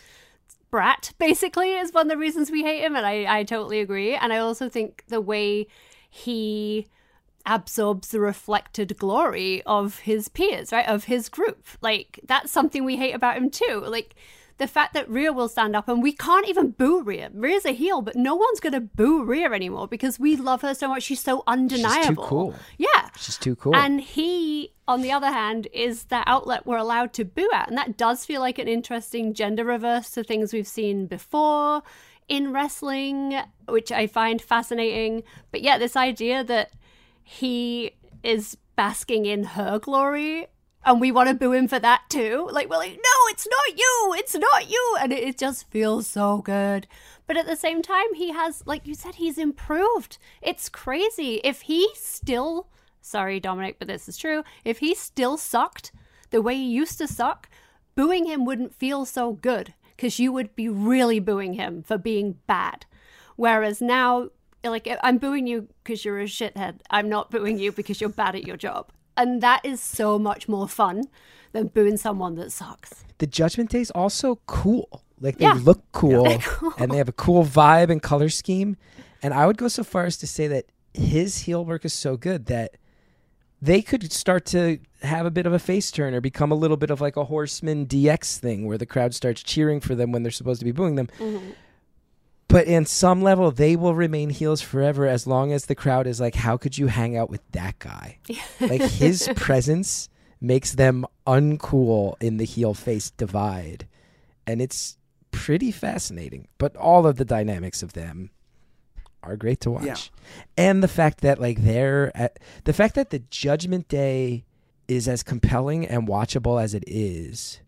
[SPEAKER 3] brat, basically, is one of the reasons we hate him, and I, I totally agree. And I also think the way he absorbs the reflected glory of his peers, right, of his group, like that's something we hate about him too. Like the fact that Rhea will stand up and we can't even boo Rhea. Rhea's a heel, but no one's gonna boo Rhea anymore because we love her so much. She's so undeniable.
[SPEAKER 5] Too cool.
[SPEAKER 3] Yeah.
[SPEAKER 5] She's too cool.
[SPEAKER 3] And he, on the other hand, is the outlet we're allowed to boo at. And that does feel like an interesting gender reverse to things we've seen before in wrestling, which I find fascinating. But yeah, this idea that he is basking in her glory and we want to boo him for that too. Like, we're like, no, it's not you, it's not you. And it, it just feels so good. But at the same time, he has, like you said, he's improved. It's crazy. If he still, sorry, Dominik, but this is true, if he still sucked the way he used to suck, booing him wouldn't feel so good because you would be really booing him for being bad. Whereas now, like, I'm booing you because you're a shithead. I'm not booing you because you're bad at your job. And that is so much more fun than booing someone that sucks.
[SPEAKER 5] The Judgment Day's also cool. Like they
[SPEAKER 3] Yeah.
[SPEAKER 5] look [LAUGHS] cool,
[SPEAKER 3] They're cool.
[SPEAKER 5] and they have a cool vibe and color scheme. And I would go so far as to say that his heel work is so good that they could start to have a bit of a face turn or become a little bit of like a horseman DX thing where the crowd starts cheering for them when they're supposed to be booing them. Mm-hmm. But in some level, they will remain heels forever as long as the crowd is like, how could you hang out with that guy? [LAUGHS] like his presence makes them uncool in the heel face divide. And it's pretty fascinating. But all of the dynamics of them are great to watch.
[SPEAKER 2] Yeah.
[SPEAKER 5] And the fact that like they're at the fact that the judgment day is as compelling and watchable as it is.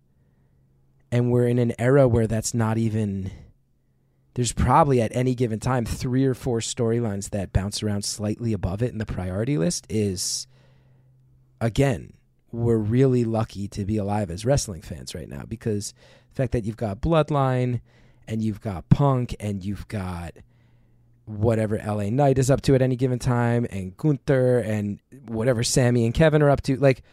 [SPEAKER 5] And we're in an era where that's not even there's probably at any given time three or four storylines that bounce around slightly above it in the priority list is again we're really lucky to be alive as wrestling fans right now because the fact that you've got bloodline and you've got punk and you've got whatever LA Knight is up to at any given time and Gunther and whatever Sami and Kevin are up to like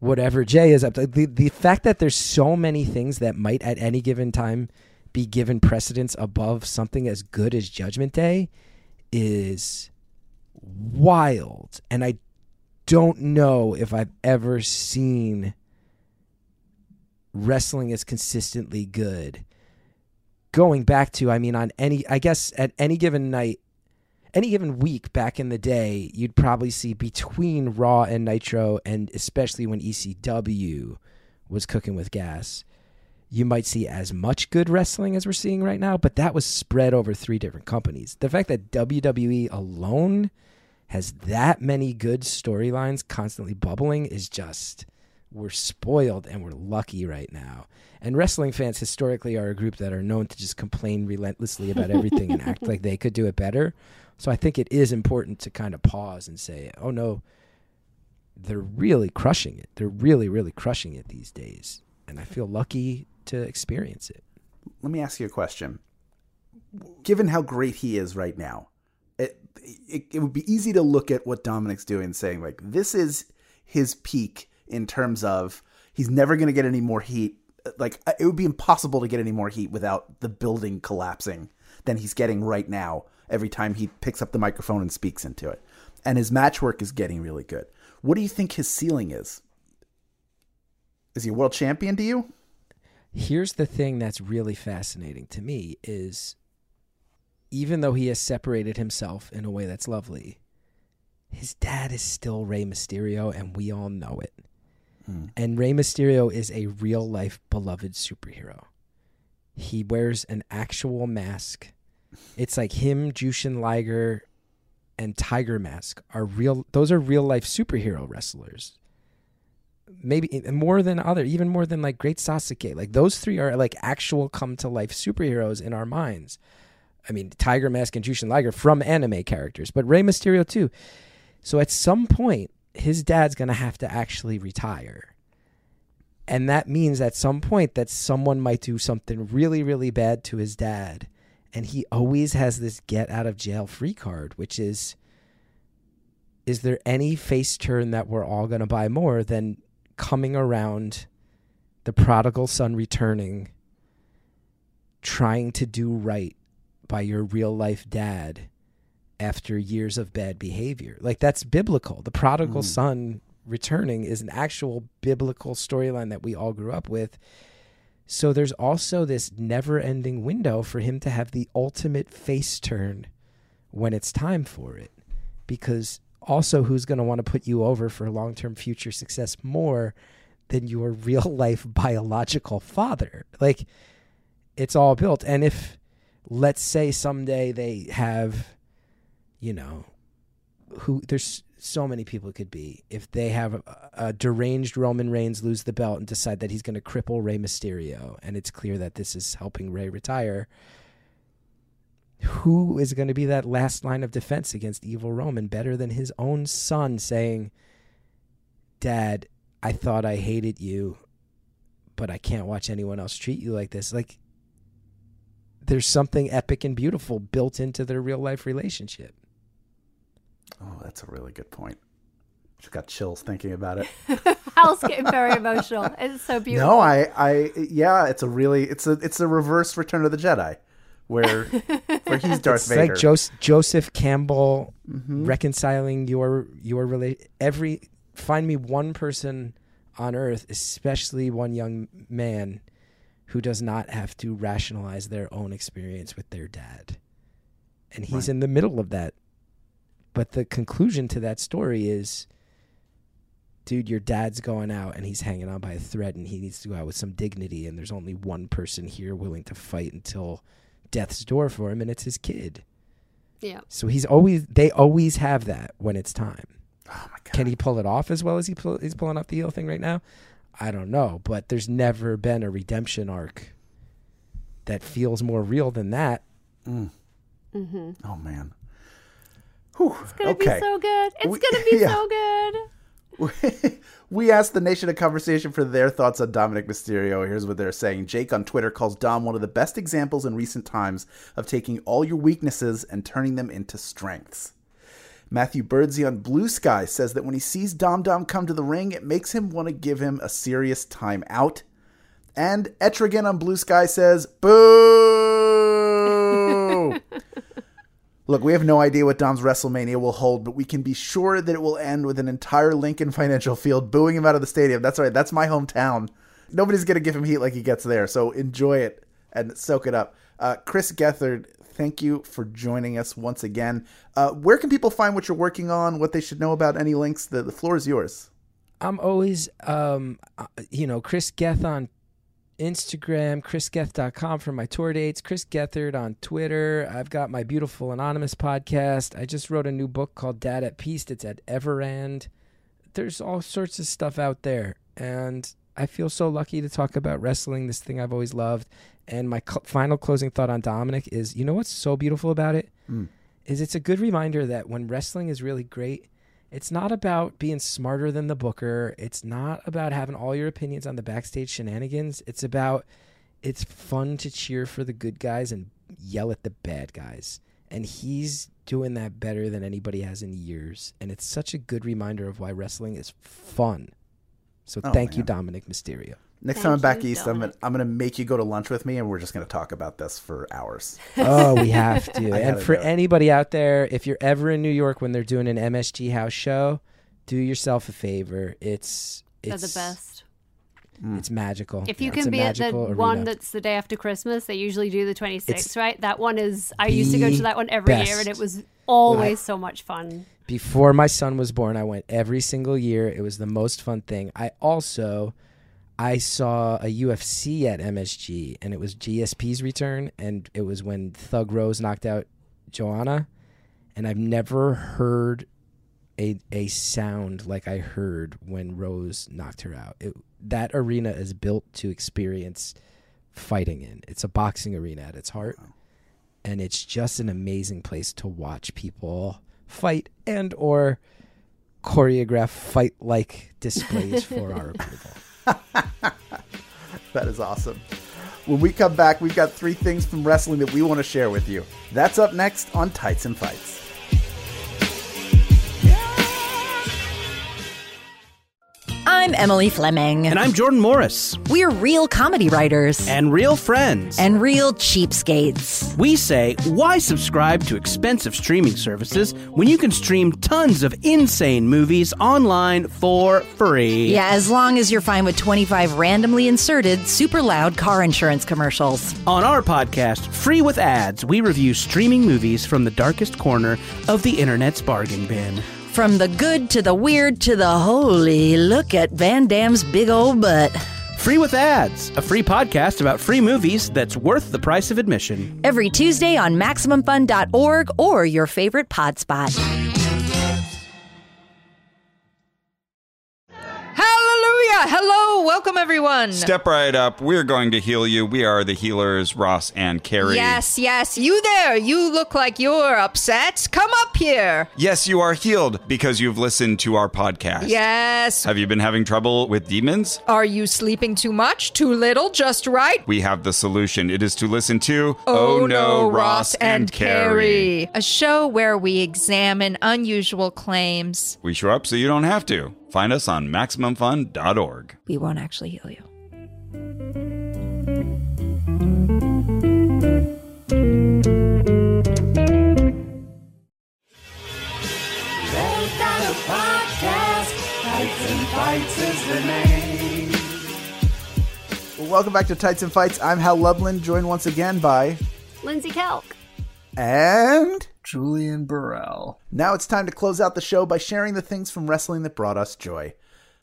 [SPEAKER 5] whatever Jey is up to the the fact that there's so many things that might at any given time be given precedence above something as good as Judgment Day is wild. And I don't know if I've ever seen wrestling as consistently good. Going back to, I mean, on any, I guess at any given night, any given week back in the day, you'd probably see between Raw and Nitro, and especially when ECW was cooking with gas, you might see as much good wrestling as we're seeing right now, but that was spread over three different companies. The fact that WWE alone has that many good storylines constantly bubbling is just we're spoiled and we're lucky right now. And wrestling fans historically are a group that are known to just complain relentlessly about everything and act [LAUGHS] like they could do it better. So I think it is important to kind of pause and say, "Oh no, they're really crushing it. They're really really crushing it these days." And I feel lucky to experience it.
[SPEAKER 2] Let me ask you a question. Given how great he is right now, it, it it would be easy to look at what Dominik's doing and saying like this is his peak in terms of he's never going to get any more heat. Like uh, it would be impossible to get any more heat without the building collapsing than he's getting right now every time he picks up the microphone and speaks into it. And his match work is getting really good. What do you think his ceiling is? Is he a world champion to you?
[SPEAKER 5] Here's the thing that's really fascinating to me is even though he has separated himself in a way that's lovely, his dad is still Rey Mysterio and we all know it. Hmm. And Rey Mysterio is a real life beloved superhero. He wears an actual mask. It's like him, Jushin Liger, and Tiger Mask are real. Those are real life superhero wrestlers. Maybe more than other, even more than like Great Sasuke. Like those three are like actual come to life superheroes in our minds. I mean, Tiger Mask and Jushin Liger from anime characters, but Rey Mysterio too. So at some point, his dad's gonna have to actually retire. And that means at some point that someone might do something really, really bad to his dad. And he always has this get out of jail free card, which is is there any face turn that we're all going to buy more than coming around the prodigal son returning, trying to do right by your real life dad after years of bad behavior? Like, that's biblical. The prodigal mm. son returning is an actual biblical storyline that we all grew up with. So there's also this never ending window for him to have the ultimate face turn when it's time for it. Because also, who's going to want to put you over for long term future success more than your [LAUGHS] real life biological father? Like, it's all built. And if, let's say, someday they have, you know, who there's so many people it could be if they have a, a deranged Roman Reigns lose the belt and decide that he's going to cripple Rey Mysterio, and it's clear that this is helping Rey retire. Who is going to be that last line of defense against evil Roman better than his own son saying, Dad, I thought I hated you, but I can't watch anyone else treat you like this? Like, there's something epic and beautiful built into their real life relationship.
[SPEAKER 2] Oh, that's a really good point. Just got chills thinking about it. [LAUGHS]
[SPEAKER 3] Hal's getting very [LAUGHS] emotional. It's so beautiful.
[SPEAKER 2] No, I, I, yeah, it's a really, it's a, it's a reverse Return of the Jedi, where, where he's Darth Vader.
[SPEAKER 5] it's
[SPEAKER 2] Vader.
[SPEAKER 5] like Jos- Joseph Campbell
[SPEAKER 2] Mhm.
[SPEAKER 5] reconciling your your relate every find me one person on earth, especially one young man who does not have to rationalize their own experience with their dad. And he's
[SPEAKER 2] Right.
[SPEAKER 5] in the middle of that. But the conclusion to that story is dude, your dad's going out and he's hanging on by a thread and he needs to go out with some dignity and there's only one person here willing to fight until death's door for him and it's his kid.
[SPEAKER 3] Yeah.
[SPEAKER 5] So he's always they always have that when it's time. Oh my god. Can he pull it off as well as he pull, he's pulling off the heel thing right now? I don't know, but there's never been a redemption arc that feels more real than that.
[SPEAKER 3] Mm-hmm.
[SPEAKER 2] Oh man.
[SPEAKER 3] It's gonna
[SPEAKER 2] okay.
[SPEAKER 3] be so good. It's
[SPEAKER 2] We-
[SPEAKER 3] gonna be [LAUGHS]
[SPEAKER 2] yeah.
[SPEAKER 3] so good.
[SPEAKER 2] We asked the nation a conversation for their thoughts on Dominik Mysterio. Here's what they're saying. Jake on Twitter calls Dom one of the best examples in recent times of taking all your weaknesses and turning them into strengths. Matthew Birdsey on Blue Sky says that when he sees Dom Dom come to the ring, it makes him want to give him a serious time out. And Etrigan on Blue Sky says, Boo! [LAUGHS] Look, we have no idea what Dom's WrestleMania will hold, but we can be sure that it will end with an entire Lincoln Financial Field booing him out of the stadium. That's right. That's my hometown. Nobody's going to give him heat like he gets there. So enjoy it and soak it up. Uh, Chris Gethard, thank you for joining us once again. Uh, where can people find what you're working on, what they should know about, any links? The, the floor is yours.
[SPEAKER 5] I'm always, um, uh, you know, Chris Geth on Instagram, chrisgeth.com for my tour dates, Chris Gethard on Twitter. I've got my beautiful anonymous podcast. I just wrote a new book called Dad at Peace. It's at Everand. There's all sorts of stuff out there, and I feel so lucky to talk about wrestling, this thing I've always loved. And my cl- final closing thought on Dominik is, you know what's so beautiful about it?
[SPEAKER 2] Mm.
[SPEAKER 5] Is it's a good reminder that when wrestling is really great, it's not about being smarter than the booker. It's not about having all your opinions on the backstage shenanigans. It's about it's fun to cheer for the good guys and yell at the bad guys. And he's doing that better than anybody has in years. And it's such a good reminder of why wrestling is fun. So
[SPEAKER 2] Oh,
[SPEAKER 5] thank you. Dominik Mysterio.
[SPEAKER 2] Next
[SPEAKER 3] Thank
[SPEAKER 2] time I'm back
[SPEAKER 3] you,
[SPEAKER 2] east, I'm gonna, I'm gonna make you go to lunch with me, and we're just gonna talk about this for hours. [LAUGHS]
[SPEAKER 5] Oh, we have to. [LAUGHS] And for
[SPEAKER 2] do
[SPEAKER 5] anybody out there, if you're ever in New York when they're doing an MSG house show, do yourself a favor. It's
[SPEAKER 3] They're
[SPEAKER 5] it's
[SPEAKER 3] the best. Hmm.
[SPEAKER 5] It's magical.
[SPEAKER 3] If you
[SPEAKER 5] It's
[SPEAKER 3] can be at the
[SPEAKER 5] arena.
[SPEAKER 3] one that's the day after Christmas, they usually do the 26th,
[SPEAKER 5] It's
[SPEAKER 3] right? That one is, I used to go to that one every year and it was always so much fun.
[SPEAKER 5] before my son was born, I went every single year. It was the most fun thing. I also I saw a UFC at MSG and it was GSP's return and it was when Thug Rose knocked out Joanna and I've never heard a a sound like I heard when Rose knocked her out. It, that arena is built to experience fighting in. It's a boxing arena at its heart. And it's just an amazing place to watch people fight and or choreograph fight like displays [LAUGHS] for our approval. [LAUGHS]
[SPEAKER 2] That is awesome. When we come back, we've got three things from wrestling that we want to share with you. That's up next on Tights and Fights.
[SPEAKER 13] I'm Emily Fleming.
[SPEAKER 14] And I'm Jordan Morris.
[SPEAKER 13] We're real comedy writers.
[SPEAKER 14] And real friends.
[SPEAKER 13] And real cheapskates.
[SPEAKER 14] We say, why subscribe to expensive streaming services when you can stream tons of insane movies online for free?
[SPEAKER 13] Yeah, as long as you're fine with 25 randomly inserted, super loud car insurance commercials.
[SPEAKER 14] On our podcast, Free with Ads, we review streaming movies from the darkest corner of the internet's bargain bin.
[SPEAKER 13] From the good to the weird to the holy, look at Van Damme's big old butt.
[SPEAKER 14] Free with Ads, a free podcast about free movies that's worth the price of admission.
[SPEAKER 13] Every Tuesday on MaximumFun.org or your favorite pod spot.
[SPEAKER 15] Yeah, hello, welcome everyone.
[SPEAKER 16] Step right up. We're going to heal you. We are the healers, Ross and Carrie.
[SPEAKER 15] Yes, yes, you there. You look like you're upset. Come up here.
[SPEAKER 16] Yes, you are healed because you've listened to our podcast.
[SPEAKER 15] Yes.
[SPEAKER 16] Have you been having trouble with demons?
[SPEAKER 15] Are you sleeping too much, too little, just right?
[SPEAKER 16] We have the solution. It is to listen to
[SPEAKER 15] Oh, oh no, Ross and Carrie. A show where we examine unusual claims.
[SPEAKER 16] We show up so you don't have to. Find us on MaximumFun.org.
[SPEAKER 15] We won't actually heal you.
[SPEAKER 17] They got a podcast. Fights and Fights is the name.
[SPEAKER 2] Well, welcome back to Tights and Fights. I'm Hal Lublin, joined once again by
[SPEAKER 3] Lindsey Kelk.
[SPEAKER 2] and
[SPEAKER 4] Julian Burrell.
[SPEAKER 2] Now it's time to close out the show by sharing the things from wrestling that brought us joy.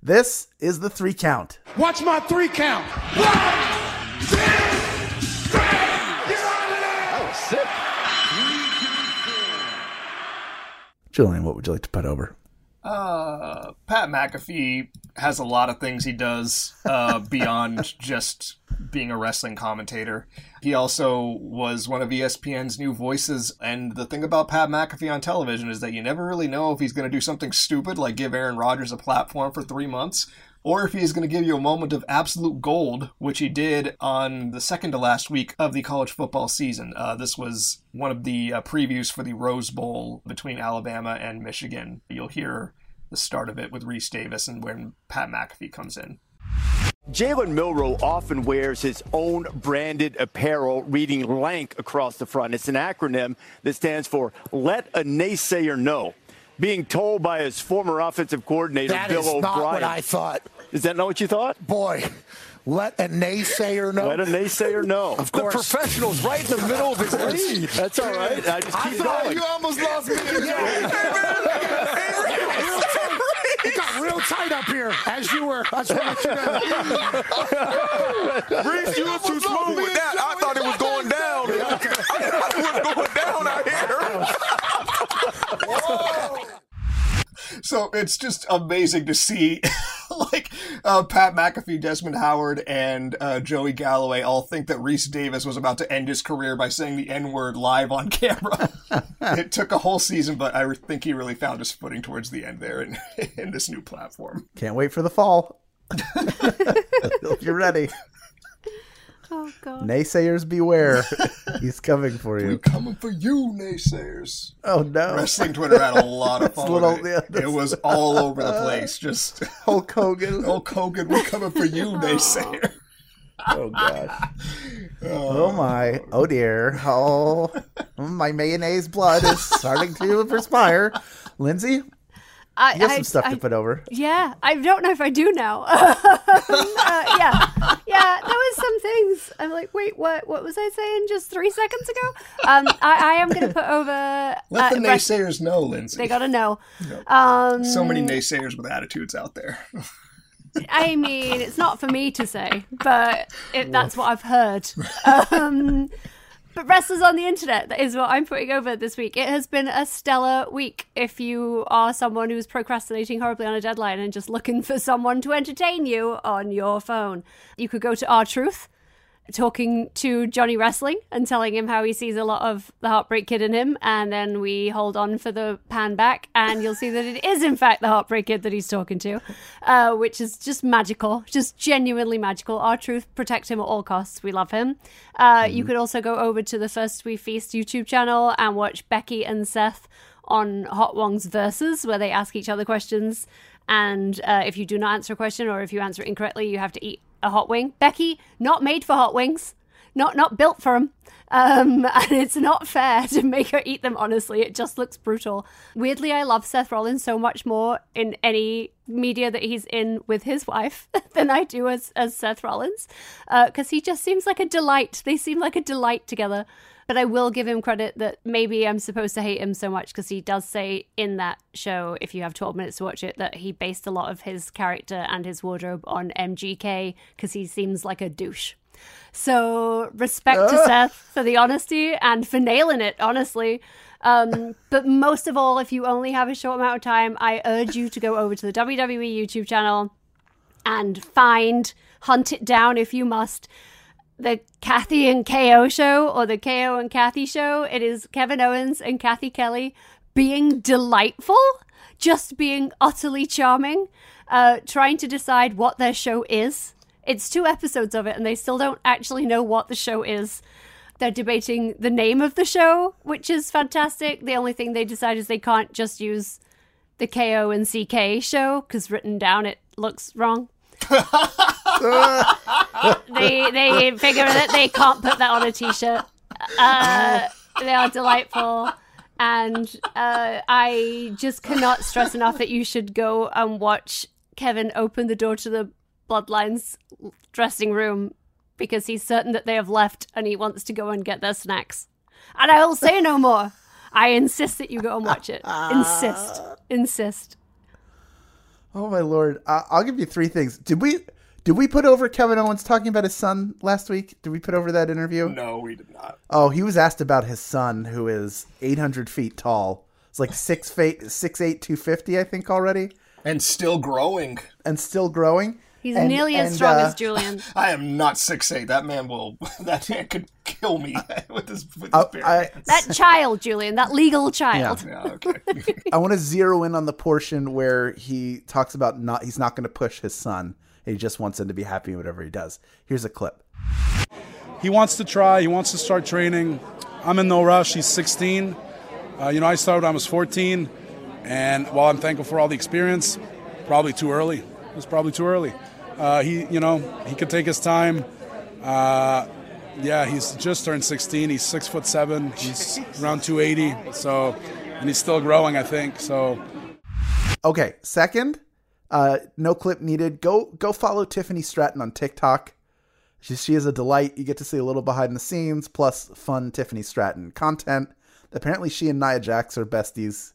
[SPEAKER 2] This is the three count.
[SPEAKER 8] Watch my three count. One, two, three. Get on it. That was sick.
[SPEAKER 2] Julian, what would you like to put over?
[SPEAKER 4] Uh, Pat McAfee has a lot of things he does uh, [LAUGHS] beyond just being a wrestling commentator. He also was one of ESPN's new voices, and the thing about Pat McAfee on television is that you never really know if he's going to do something stupid like give Aaron Rodgers a platform for three months, or if he's going to give you a moment of absolute gold, which he did on the second to last week of the college football season. Uh, this was one of the uh, previews for the Rose Bowl between Alabama and Michigan. You'll hear the start of it with Rece Davis and when Pat McAfee comes in.
[SPEAKER 7] Jalen Milroe often wears his own branded apparel reading LANK across the front. It's an acronym that stands for Let a Naysayer Know. Being told by his former offensive coordinator,
[SPEAKER 8] That
[SPEAKER 7] Bill
[SPEAKER 8] is
[SPEAKER 7] O'Brien.
[SPEAKER 8] not what I thought.
[SPEAKER 7] Is that not what you thought?
[SPEAKER 8] Boy, let a naysayer know.
[SPEAKER 7] Let a naysayer know. [LAUGHS]
[SPEAKER 8] Of course.
[SPEAKER 7] The professional's right in the middle of his lead. That's all right. I just
[SPEAKER 8] I
[SPEAKER 7] keep
[SPEAKER 8] thought
[SPEAKER 7] going.
[SPEAKER 8] you almost lost me. [LAUGHS] It tight up here as you were. I just want to let you know.
[SPEAKER 18] Rece, you were too smooth with that. I thought it was going [LAUGHS] down. [LAUGHS] I thought it was going down out here.
[SPEAKER 4] So it's just amazing to see, [LAUGHS] like uh, Pat McAfee, Desmond Howard, and uh, Joey Galloway all think that Rece Davis was about to end his career by saying the N word live on camera. [LAUGHS] it took a whole season, but I think he really found his footing towards the end there in, [LAUGHS] in this new platform.
[SPEAKER 2] Can't wait for the fall. You're ready.
[SPEAKER 3] Oh god.
[SPEAKER 2] Naysayers beware. [LAUGHS] He's coming for you.
[SPEAKER 4] Coming for you, naysayers.
[SPEAKER 2] Oh no.
[SPEAKER 4] Wrestling Twitter had a lot of [LAUGHS] fun.
[SPEAKER 2] little-
[SPEAKER 4] it.
[SPEAKER 2] yeah,
[SPEAKER 4] it was all [LAUGHS] over the place. Just
[SPEAKER 2] Hulk Hogan.
[SPEAKER 4] Hulk Hogan, we're coming for you, oh. naysayer.
[SPEAKER 2] Oh gosh. Oh. oh my. Oh dear. Oh, my mayonnaise blood is starting to perspire. Lindsey,
[SPEAKER 3] I,
[SPEAKER 2] you have
[SPEAKER 3] I-
[SPEAKER 2] some stuff
[SPEAKER 3] I-
[SPEAKER 2] to put over.
[SPEAKER 3] Yeah, I don't know if I do now. [LAUGHS] uh, yeah, yeah, there was some things. I'm like, wait, what? What was I saying just three seconds ago? Um, I, I am going to put over. [LAUGHS]
[SPEAKER 4] Let the
[SPEAKER 3] uh, rest-
[SPEAKER 4] naysayers know, Lindsey.
[SPEAKER 3] They gotta know. Um,
[SPEAKER 4] so many naysayers with attitudes out there. [LAUGHS]
[SPEAKER 3] I mean, it's not for me to say, but it, that's what I've heard. Um, but wrestlers on the internet that is what I'm putting over this week. It has been a stellar week. If you are someone who's procrastinating horribly on a deadline and just looking for someone to entertain you on your phone, you could go to R-Truth. Talking to Johnny Wrestling and telling him how he sees a lot of the Heartbreak Kid in him, and then we hold on for the pan back, and you'll see that it is in fact the Heartbreak Kid that he's talking to, uh, which is just magical, just genuinely magical. R-Truth, protect him at all costs. We love him. Uh, You could also go over to the First We Feast YouTube channel and watch Becky and Seth on Hot Ones Versus, where they ask each other questions. And uh, if you do not answer a question or if you answer it incorrectly, you have to eat a hot wing. Becky, not made for hot wings, not not built for them. Um, [LAUGHS] and it's not fair to make her eat them. Honestly, it just looks brutal. Weirdly, I love Seth Rollins so much more in any media that he's in with his wife [LAUGHS] than I do as as Seth Rollins, because he just seems like a delight. They seem like a delight together. But I will give him credit that maybe I'm supposed to hate him so much because he does say in that show, if you have 12 minutes to watch it, that he based a lot of his character and his wardrobe on MGK because he seems like a douche. So respect to Seth for the honesty and for nailing it, honestly. Um, but most of all, if you only have a short amount of time, I urge you to go over to the WWE YouTube channel and find, hunt it down if you must. The Cathy and KO show or the KO and Cathy show. It is Kevin Owens and Cathy Kelley being delightful, just being utterly charming, uh, trying to decide what their show is. It's two episodes of it, and they still don't actually know what the show is. They're debating the name of the show, which is fantastic. The only thing they decide is they can't just use the KO and CK show because written down it looks wrong. [LAUGHS] they they figure that they can't put that on a t-shirt. Uh, they are delightful, and uh, I just cannot stress enough that you should go and watch Kevin open the door to the Bloodlines dressing room because he's certain that they have left and he wants to go and get their snacks. And I will say no more. I insist that you go and watch it. [LAUGHS] Insist. Insist.
[SPEAKER 2] Oh my lord! Uh, I'll give you three things. Did we did we put over Kevin Owens talking about his son last week? Did we put over that interview?
[SPEAKER 4] No, we did not.
[SPEAKER 2] Oh, he was asked about his son, who is 800 feet tall. It's like six feet, six eight, two fifty, I think already,
[SPEAKER 4] And still growing.
[SPEAKER 2] and still growing.
[SPEAKER 3] He's
[SPEAKER 2] And-
[SPEAKER 3] nearly as strong
[SPEAKER 2] uh,
[SPEAKER 3] as Julian. [LAUGHS]
[SPEAKER 4] I am not six eight. That man will. [LAUGHS] That man could kill me [LAUGHS] with his with his
[SPEAKER 2] Uh,
[SPEAKER 4] bare
[SPEAKER 2] I-
[SPEAKER 4] hands.
[SPEAKER 3] That child, Julian, that legal child.
[SPEAKER 4] Yeah, okay.
[SPEAKER 2] I want to zero in on the portion where he talks about not he's not going to push his son. He just wants him to be happy in whatever he does. Here's a clip.
[SPEAKER 19] he wants to try. He wants to start training. I'm in no rush. He's 16. Uh, you know, I started when I was 14, and while I'm thankful for all the experience, probably too early. Was probably too early. Uh, he, you know, he could take his time. Uh, yeah, he's just turned 16. He's six foot seven. He's around 280. So, and he's still growing, I think. So,
[SPEAKER 2] Okay, second, uh, no clip needed. Go go follow Tiffany Stratton on TikTok. She, she is a delight. You get to see a little behind the scenes, plus fun Tiffany Stratton content. Apparently, she and Nia Jax are besties.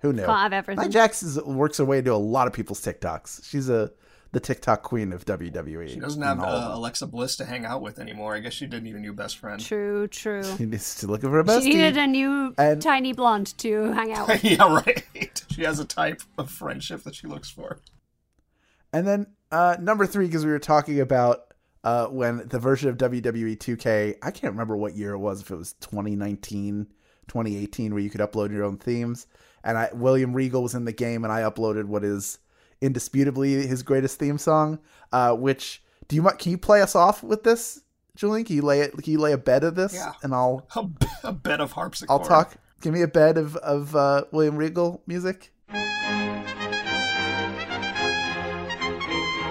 [SPEAKER 2] Who knew?
[SPEAKER 3] Can't have everything.
[SPEAKER 2] Nia Jax is, works her way into a lot of people's TikToks. She's a the TikTok queen of WWE.
[SPEAKER 4] She doesn't have
[SPEAKER 2] And all of
[SPEAKER 4] uh. Alexa Bliss to hang out with anymore. I guess she didn't even new best friend.
[SPEAKER 3] True, true.
[SPEAKER 2] She needs to look for a bestie.
[SPEAKER 3] She needed a new
[SPEAKER 2] And-
[SPEAKER 3] tiny blonde to hang out with. [LAUGHS]
[SPEAKER 4] yeah, right. She has a type of friendship that she looks for.
[SPEAKER 2] And then uh, number three, because we were talking about uh, when the version of WWE 2K, I can't remember what year it was, if it was 2019, 2018, where you could upload your own themes. And I, William Regal was in the game, and I uploaded what is indisputably his greatest theme song. Uh, which do you want? Can you play us off with this, Julian? Can you lay it? Can you lay a bed of this?
[SPEAKER 4] Yeah.
[SPEAKER 2] And I'll [LAUGHS]
[SPEAKER 4] a bed of harpsichord.
[SPEAKER 2] I'll talk. Give me a bed of of uh, William Regal music.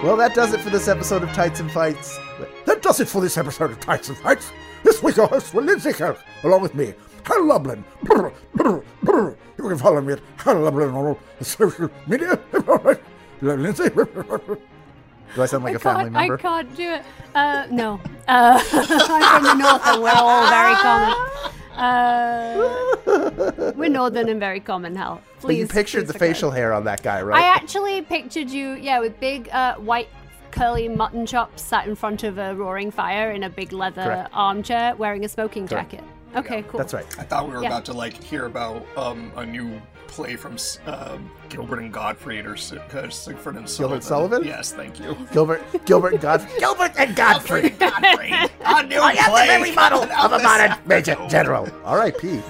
[SPEAKER 2] Well, that does it for this episode of Tights and Fights.
[SPEAKER 8] That does it for this episode of Tights and Fights. This week, our host were Lindsey Kelk, along with me, Hal Lublin. Brr, brr, brr. You can follow me at Hal Lublin on all social media. [LAUGHS] Lindsey.
[SPEAKER 2] Do I sound like
[SPEAKER 3] I
[SPEAKER 2] a family member?
[SPEAKER 3] I can't do it. Uh, no. Uh, [LAUGHS] I'm from the north and we're all very common. Uh, we're northern and very common, Hal. Please.
[SPEAKER 2] but you pictured the facial hair on that guy, right?
[SPEAKER 3] I actually pictured you, yeah, with big uh, white curly mutton chops sat in front of a roaring fire in a big leather
[SPEAKER 4] Correct.
[SPEAKER 3] armchair wearing a smoking
[SPEAKER 4] Correct.
[SPEAKER 3] jacket. Okay, cool. That's right.
[SPEAKER 4] I thought we were
[SPEAKER 3] Yeah.
[SPEAKER 4] about to like hear about um, a new play from uh, Gilbert and Gottfried or Si- uh, Sigfrid and Sullivan.
[SPEAKER 2] Gilbert Sullivan?
[SPEAKER 4] Yes, thank you. [LAUGHS]
[SPEAKER 2] Gilbert, Gilbert and Godfrey. [LAUGHS] Gilbert and Godfrey.
[SPEAKER 4] Godfrey. [LAUGHS] A new
[SPEAKER 8] I am the
[SPEAKER 4] play
[SPEAKER 8] very model
[SPEAKER 4] coming
[SPEAKER 8] of a modern major general.
[SPEAKER 2] R.I.P.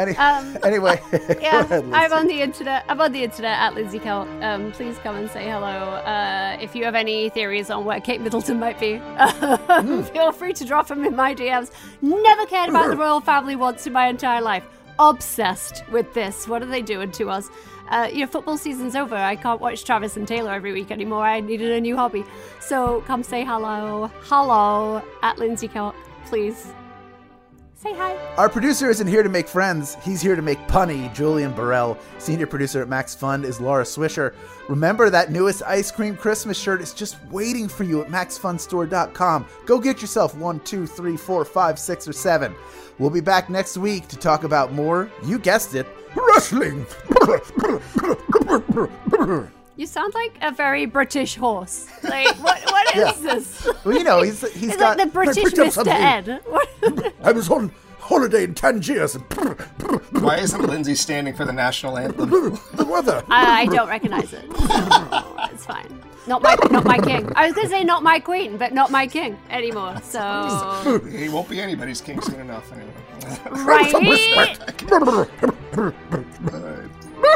[SPEAKER 2] Any,
[SPEAKER 3] Um, [LAUGHS]
[SPEAKER 2] anyway, [LAUGHS]
[SPEAKER 3] yeah, [LAUGHS]
[SPEAKER 2] ahead,
[SPEAKER 3] I'm on the internet. I'm on the internet at Lindsey Kelk. Um, please come and say hello. Uh, if you have any theories on where Kate Middleton might be,
[SPEAKER 2] Hmm.
[SPEAKER 3] feel free to drop them in my DMs. Never cared about the royal family once in my entire life. Obsessed with this. What are they doing to us? Uh, you know, football season's over. I can't watch Travis and Taylor every week anymore. I needed a new hobby. So come say hello. Hello at Lindsey Kelk, please. Say hi.
[SPEAKER 2] Our producer isn't here to make friends. He's here to make punny. Julian Burrell, senior producer at Max Fun, is Laura Swisher. Remember that newest ice cream Christmas shirt is just waiting for you at maxfunstore.com. Go get yourself one, two, three, four, five, six, or seven. We'll be back next week to talk about more. You guessed it, wrestling. [LAUGHS]
[SPEAKER 3] You sound like a very British horse. Like what? What [LAUGHS] is
[SPEAKER 2] yeah.
[SPEAKER 3] this?
[SPEAKER 2] Well, you know, he's he's [LAUGHS] got
[SPEAKER 3] like the British
[SPEAKER 8] Mister
[SPEAKER 3] Ed. [LAUGHS]
[SPEAKER 8] I was on holiday in Tangiers.
[SPEAKER 4] Why isn't Lindsey standing for the national anthem?
[SPEAKER 8] the weather.
[SPEAKER 3] I, I don't recognize it. it's fine. Not my, not my king. I was gonna say not my queen, but not my king anymore. So
[SPEAKER 4] he won't be anybody's king soon enough. Anyway.
[SPEAKER 3] Right. right.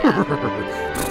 [SPEAKER 3] Yeah.